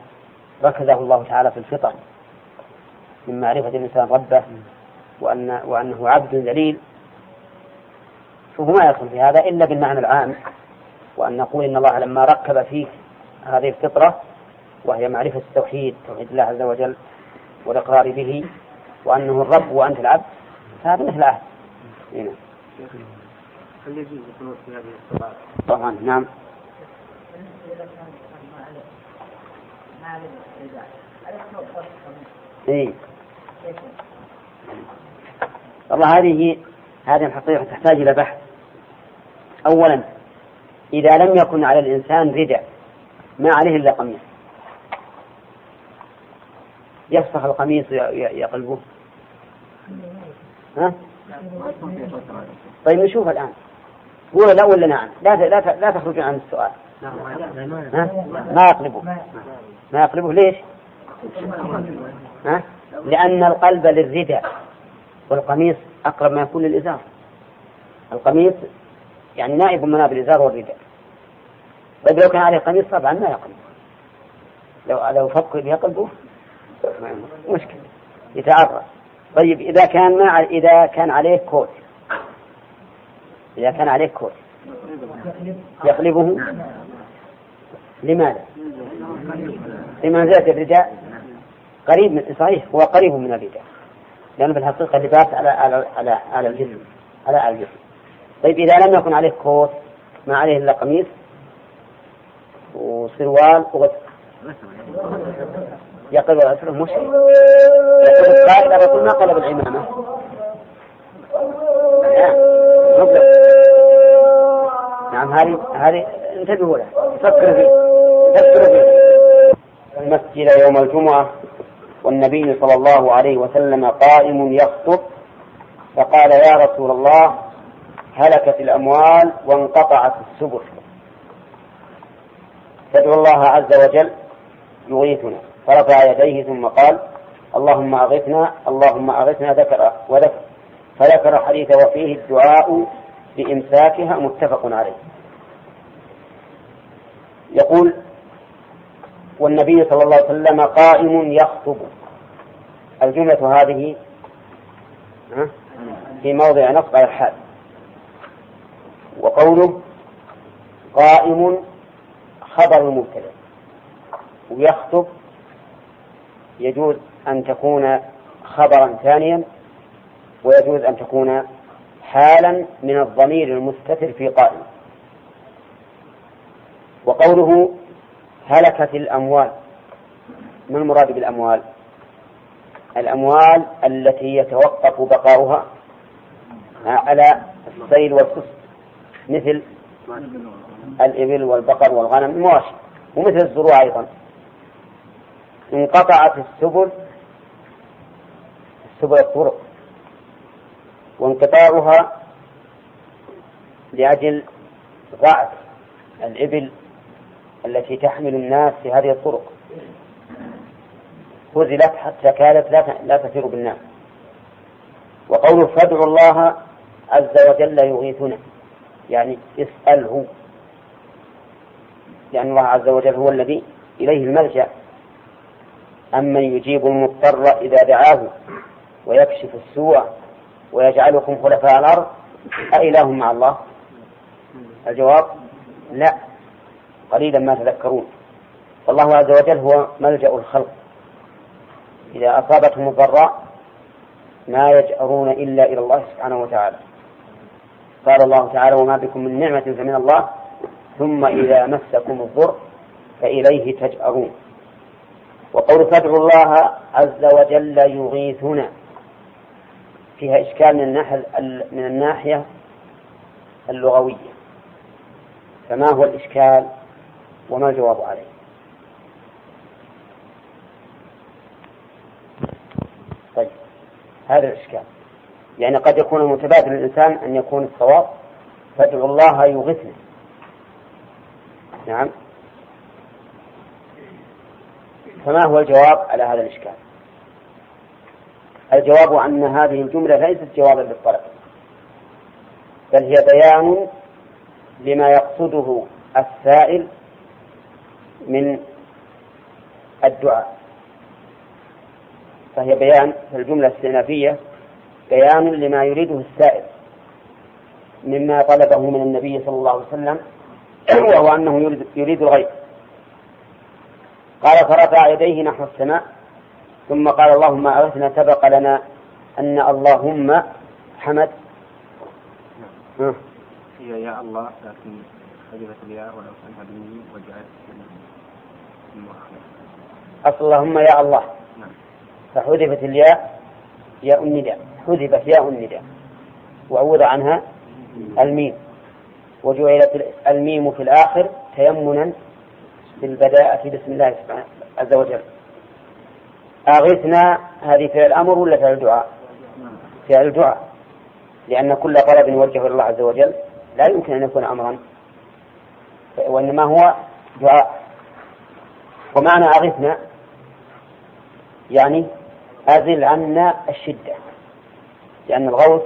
ركزه الله تعالى في الفطر من معرفة الإنسان ربه وأن وأنه عبد ذليل فهو ما يدخل في هذا إلا بالمعنى العام وأن نقول إن الله لما ركب فيك هذه الفطرة وهي معرفة التوحيد توحيد الله عز وجل والإقرار به وأنه الرب وأنت العبد فهذا مثل عهد. هنا هل يجوز القنوت في هذه الصلاة؟ طبعا نعم. إيه. والله هذه هذه الحقيقة تحتاج إلى بحث. أولا إذا لم يكن على الإنسان ردع ما عليه إلا قميص. يفسخ القميص يقلبه ها؟ طيب نشوف الآن. هو لا ولا نعم لا لا لا تخرج عن السؤال. ها؟ ما يقلبه. ما يقلبه. ليش؟ ها؟ لأن القلب للردى والقميص أقرب ما يكون للإزار. القميص يعني نائب من الإزار والرداء طيب لو كان عليه قميص طبعا ما يقلب لو لو فك يقلبه مشكلة. يتعرض. طيب إذا كان ما إذا كان عليه كوت. إذا كان عليه كوت. يقلبه؟ لماذا؟ لمنزلة الرداء قريب من صحيح هو قريب من الرداء لأنه في الحقيقة لباس على على على على الجسم. على على الجسم. طيب إذا لم يكن عليه كوت ما عليه إلا قميص وسروال وغسل يقلب العسر مش يقول الرسول ما قلب العمامة. نعم هذه هذه انتبهوا له فكروا فيه فكروا فيه المسجد يوم الجمعة والنبي صلى الله عليه وسلم قائم يخطب فقال يا رسول الله هلكت الأموال وانقطعت السبل. فادعو الله عز وجل يغيثنا. فرفع يديه ثم قال اللهم أغثنا اللهم أغثنا ذكر وذكر. فذكر حديث وفيه الدعاء بإمساكها متفق عليه. يقول والنبي صلى الله عليه وسلم قائم يخطب. الجملة هذه في موضع نصب الحال. وقوله قائم خبر المبتدأ ويخطب يجوز أن تكون خبرا ثانيا ويجوز أن تكون حالا من الضمير المستتر في قائم وقوله هلكت الأموال ما المراد بالأموال؟ الأموال التي يتوقف بقاؤها على السيل والكسب مثل الإبل والبقر والغنم المواشي ومثل الزروع أيضا. انقطعت السبل السبل الطرق وانقطاعها لأجل ضعف الإبل التي تحمل الناس في هذه الطرق. هزلت حتى كانت لا لا تسير بالناس وقوله فادعوا الله عز وجل يغيثنا يعني اسأله. لأن الله عز وجل هو الذي إليه الملجأ. أمن يجيب المضطر إذا دعاه ويكشف السوء ويجعلكم خلفاء الأرض؟ أإله مع الله؟ الجواب لا. قليلا ما تذكرون. والله عز وجل هو ملجأ الخلق. إذا أصابتهم الضراء ما يجأرون إلا إلى الله سبحانه وتعالى. قال الله تعالى وما بكم من نعمة فمن الله ثم إذا مسكم الضر فإليه تجأرون. وقول فادعوا الله عز وجل يغيثنا. فيها إشكال من الناحية من الناحية اللغوية. فما هو الإشكال؟ وما الجواب عليه؟ طيب هذا الإشكال. يعني قد يكون متبادل الإنسان أن يكون الصواب فادعوا الله يغثنا نعم. فما هو الجواب على هذا الإشكال؟ الجواب أن هذه الجملة ليست جوابا للطلب بل هي بيان لما يقصده السائل من الدعاء. فهي بيان في الجملة الاستئنافية بيان لما يريده السائل مما طلبه من النبي صلى الله عليه وسلم وهو أنه يريد, يريد الغيب. قال فرفع يديه نحو السماء ثم قال اللهم أغثنا سبق لنا أن اللهم حمد. هي يا الله لكن حذفت الياء ولو كانها بالميم وجعلت أصل اللهم يا الله. نعم. فحذفت الياء ياء النداء. حذفت ياء النداء. وعوض عنها الميم. وجعلت الميم في الآخر تيمنا بالبداءة بسم الله سبحانه عز وجل. أغثنا هذه فعل الأمر ولا فعل الدعاء؟ فعل الدعاء. لأن كل طلب يوجه إلى الله عز وجل. لا يمكن أن يكون أمرا. وإنما هو دعاء. ومعنى أغثنا يعني أزل عنا الشدة. لأن الغوث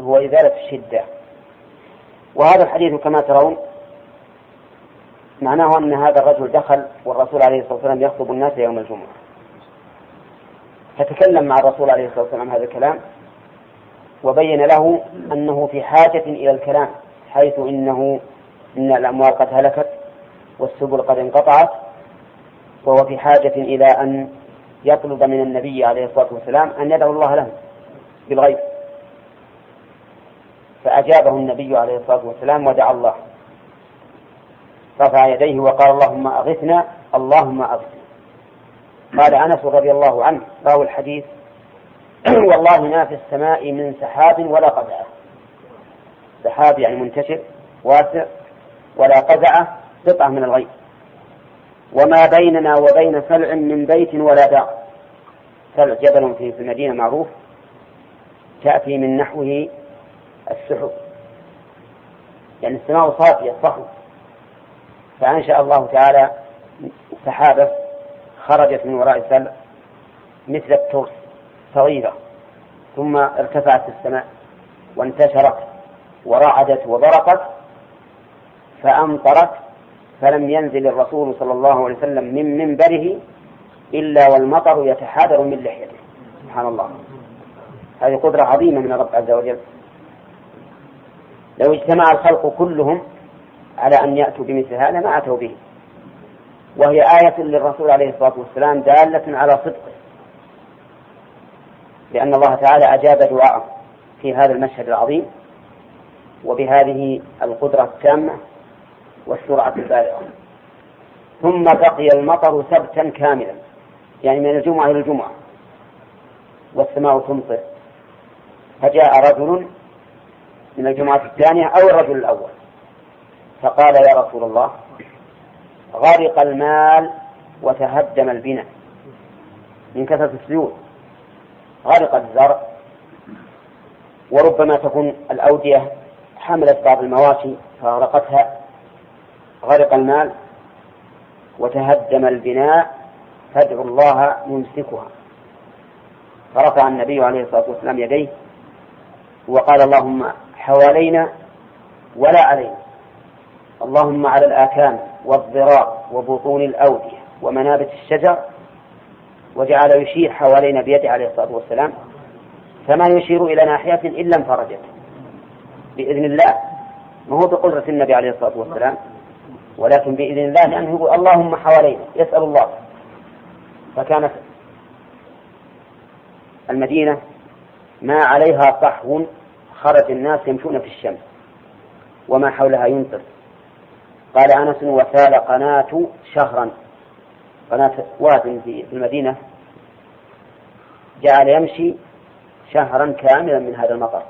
هو إزالة الشدة. وهذا الحديث كما ترون معناه أن هذا الرجل دخل والرسول عليه الصلاة والسلام يخطب الناس يوم الجمعة. فتكلم مع الرسول عليه الصلاة والسلام هذا الكلام وبين له أنه في حاجة إلى الكلام حيث إنه إن الأموال قد هلكت والسبل قد انقطعت وهو في حاجة إلى أن يطلب من النبي عليه الصلاة والسلام أن يدعو الله له بالغيب. فأجابه النبي عليه الصلاة والسلام ودعا الله. رفع يديه وقال اللهم أغثنا اللهم أغثنا. قال أنس رضي الله عنه راوي الحديث والله ما في السماء من سحاب ولا قزعة. سحاب يعني منتشر واسع ولا قزعة قطعة من الغيث وما بيننا وبين سلع من بيت ولا دار. سلع جبل في المدينة معروف تأتي من نحوه السحب يعني السماء صافية صحو فأنشأ الله تعالى سحابة خرجت من وراء السلع مثل الترس صغيرة ثم ارتفعت في السماء وانتشرت ورعدت وبرقت فأمطرت فلم ينزل الرسول صلى الله عليه وسلم من منبره إلا والمطر يتحادر من لحيته. سبحان الله. هذه قدرة عظيمة من الرب عز وجل. لو اجتمع الخلق كلهم على أن يأتوا بمثل هذا ما أتوا به. وهي آية للرسول عليه الصلاة والسلام دالة على صدقه لأن الله تعالى أجاب دعاءه في هذا المشهد العظيم وبهذه القدرة التامة والسرعة البالغة. ثم بقي المطر سبتا كاملا يعني من الجمعة إلى الجمعة والسماء تمطر. فجاء رجل من الجمعة الثانية أو الرجل الأول. فقال يا رسول الله غرق المال وتهدم البناء. من كثرة السيول غرق الزرع. وربما تكون الأودية حملت بعض المواشي فأغرقتها غرق المال وتهدم البناء. فادعوا الله يمسكها. فرفع النبي عليه الصلاة والسلام يديه وقال اللهم حوالينا ولا علينا. اللهم على الآكام والضراع وبطون الأودية ومنابت الشجر وجعل يشير حوالينا بيده عليه الصلاة والسلام فما يشير إلى ناحية إلا انفرجت بإذن الله ما هو بقدرة النبي عليه الصلاة والسلام ولكن بإذن الله لأنه يقول اللهم حوالينا يسأل الله. فكانت المدينة ما عليها صحو خرج الناس يمشون في الشمس وما حولها يمطر قال أنس وسال قناة شهرا. قناة واد في المدينة. جعل يمشي شهرا كاملا من هذا المطر.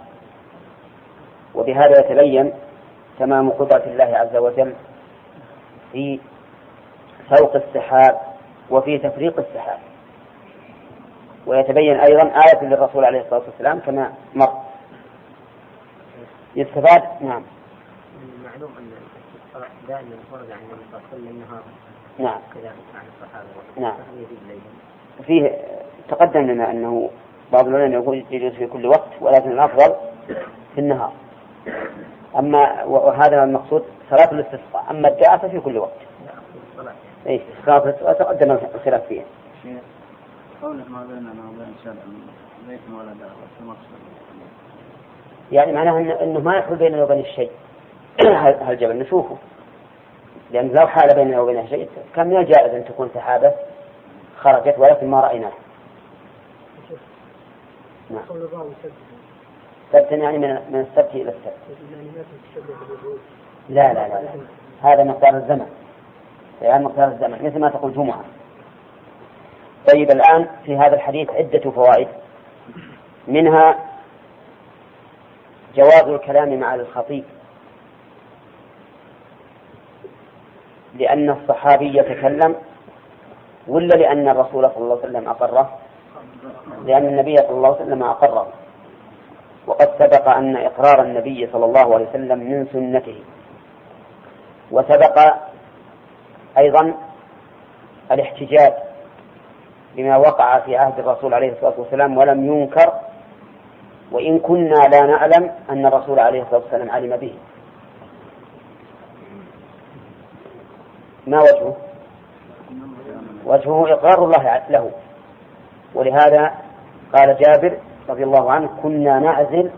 وبهذا يتبين تمام قدرة الله عز وجل في فوق السحاب وفي تفريق السحاب. ويتبين أيضا آية للرسول عليه الصلاة والسلام كما مر. يستفاد؟ نعم. معلوم أن دائما ورد عن النبي صلى الله عليه وسلم النهار نعم. كذلك عن الصحابة. نعم. فيه تقدم لنا أنه بعض العلماء يقول يجوز في كل وقت ولكن الأفضل في النهار. أما وهذا المقصود صلاة الاستسقاء. أما الدعاء ففي كل وقت. أي صلاة الاستسقاء تقدم الخلاف فيها. قوله ما بيننا وبين شرع بيت ولا دعوة المقصود يعني معناه إنه, إنه ما يحول بيننا وبين الشيء. هالجبل نشوفه؟ لأن لو حال بيننا وبين شيء كان من الجائز أن تكون سحابة خرجت ولكن ما رأيناها. نعم. سبت يعني من من السبت إلى السبت. لا لا لا, لا. هذا مقدار الزمن. يعني مقدار الزمن مثل ما تقول جمعة. طيب الآن في هذا الحديث عدة فوائد. منها جواز الكلام مع الخطيب. لأن الصحابي يتكلم ولا لأن الرسول صلى الله عليه وسلم أقره؟ لأن النبي صلى الله عليه وسلم أقره. وقد سبق أن إقرار النبي صلى الله عليه وسلم من سنته. وسبق أيضا الاحتجاج بما وقع في عهد الرسول عليه الصلاة والسلام ولم ينكر وإن كنا لا نعلم أن الرسول عليه الصلاة والسلام علم به. ما وجهه؟ وجهه إقرار الله له. ولهذا قال جابر رضي الله عنه كنا نعزل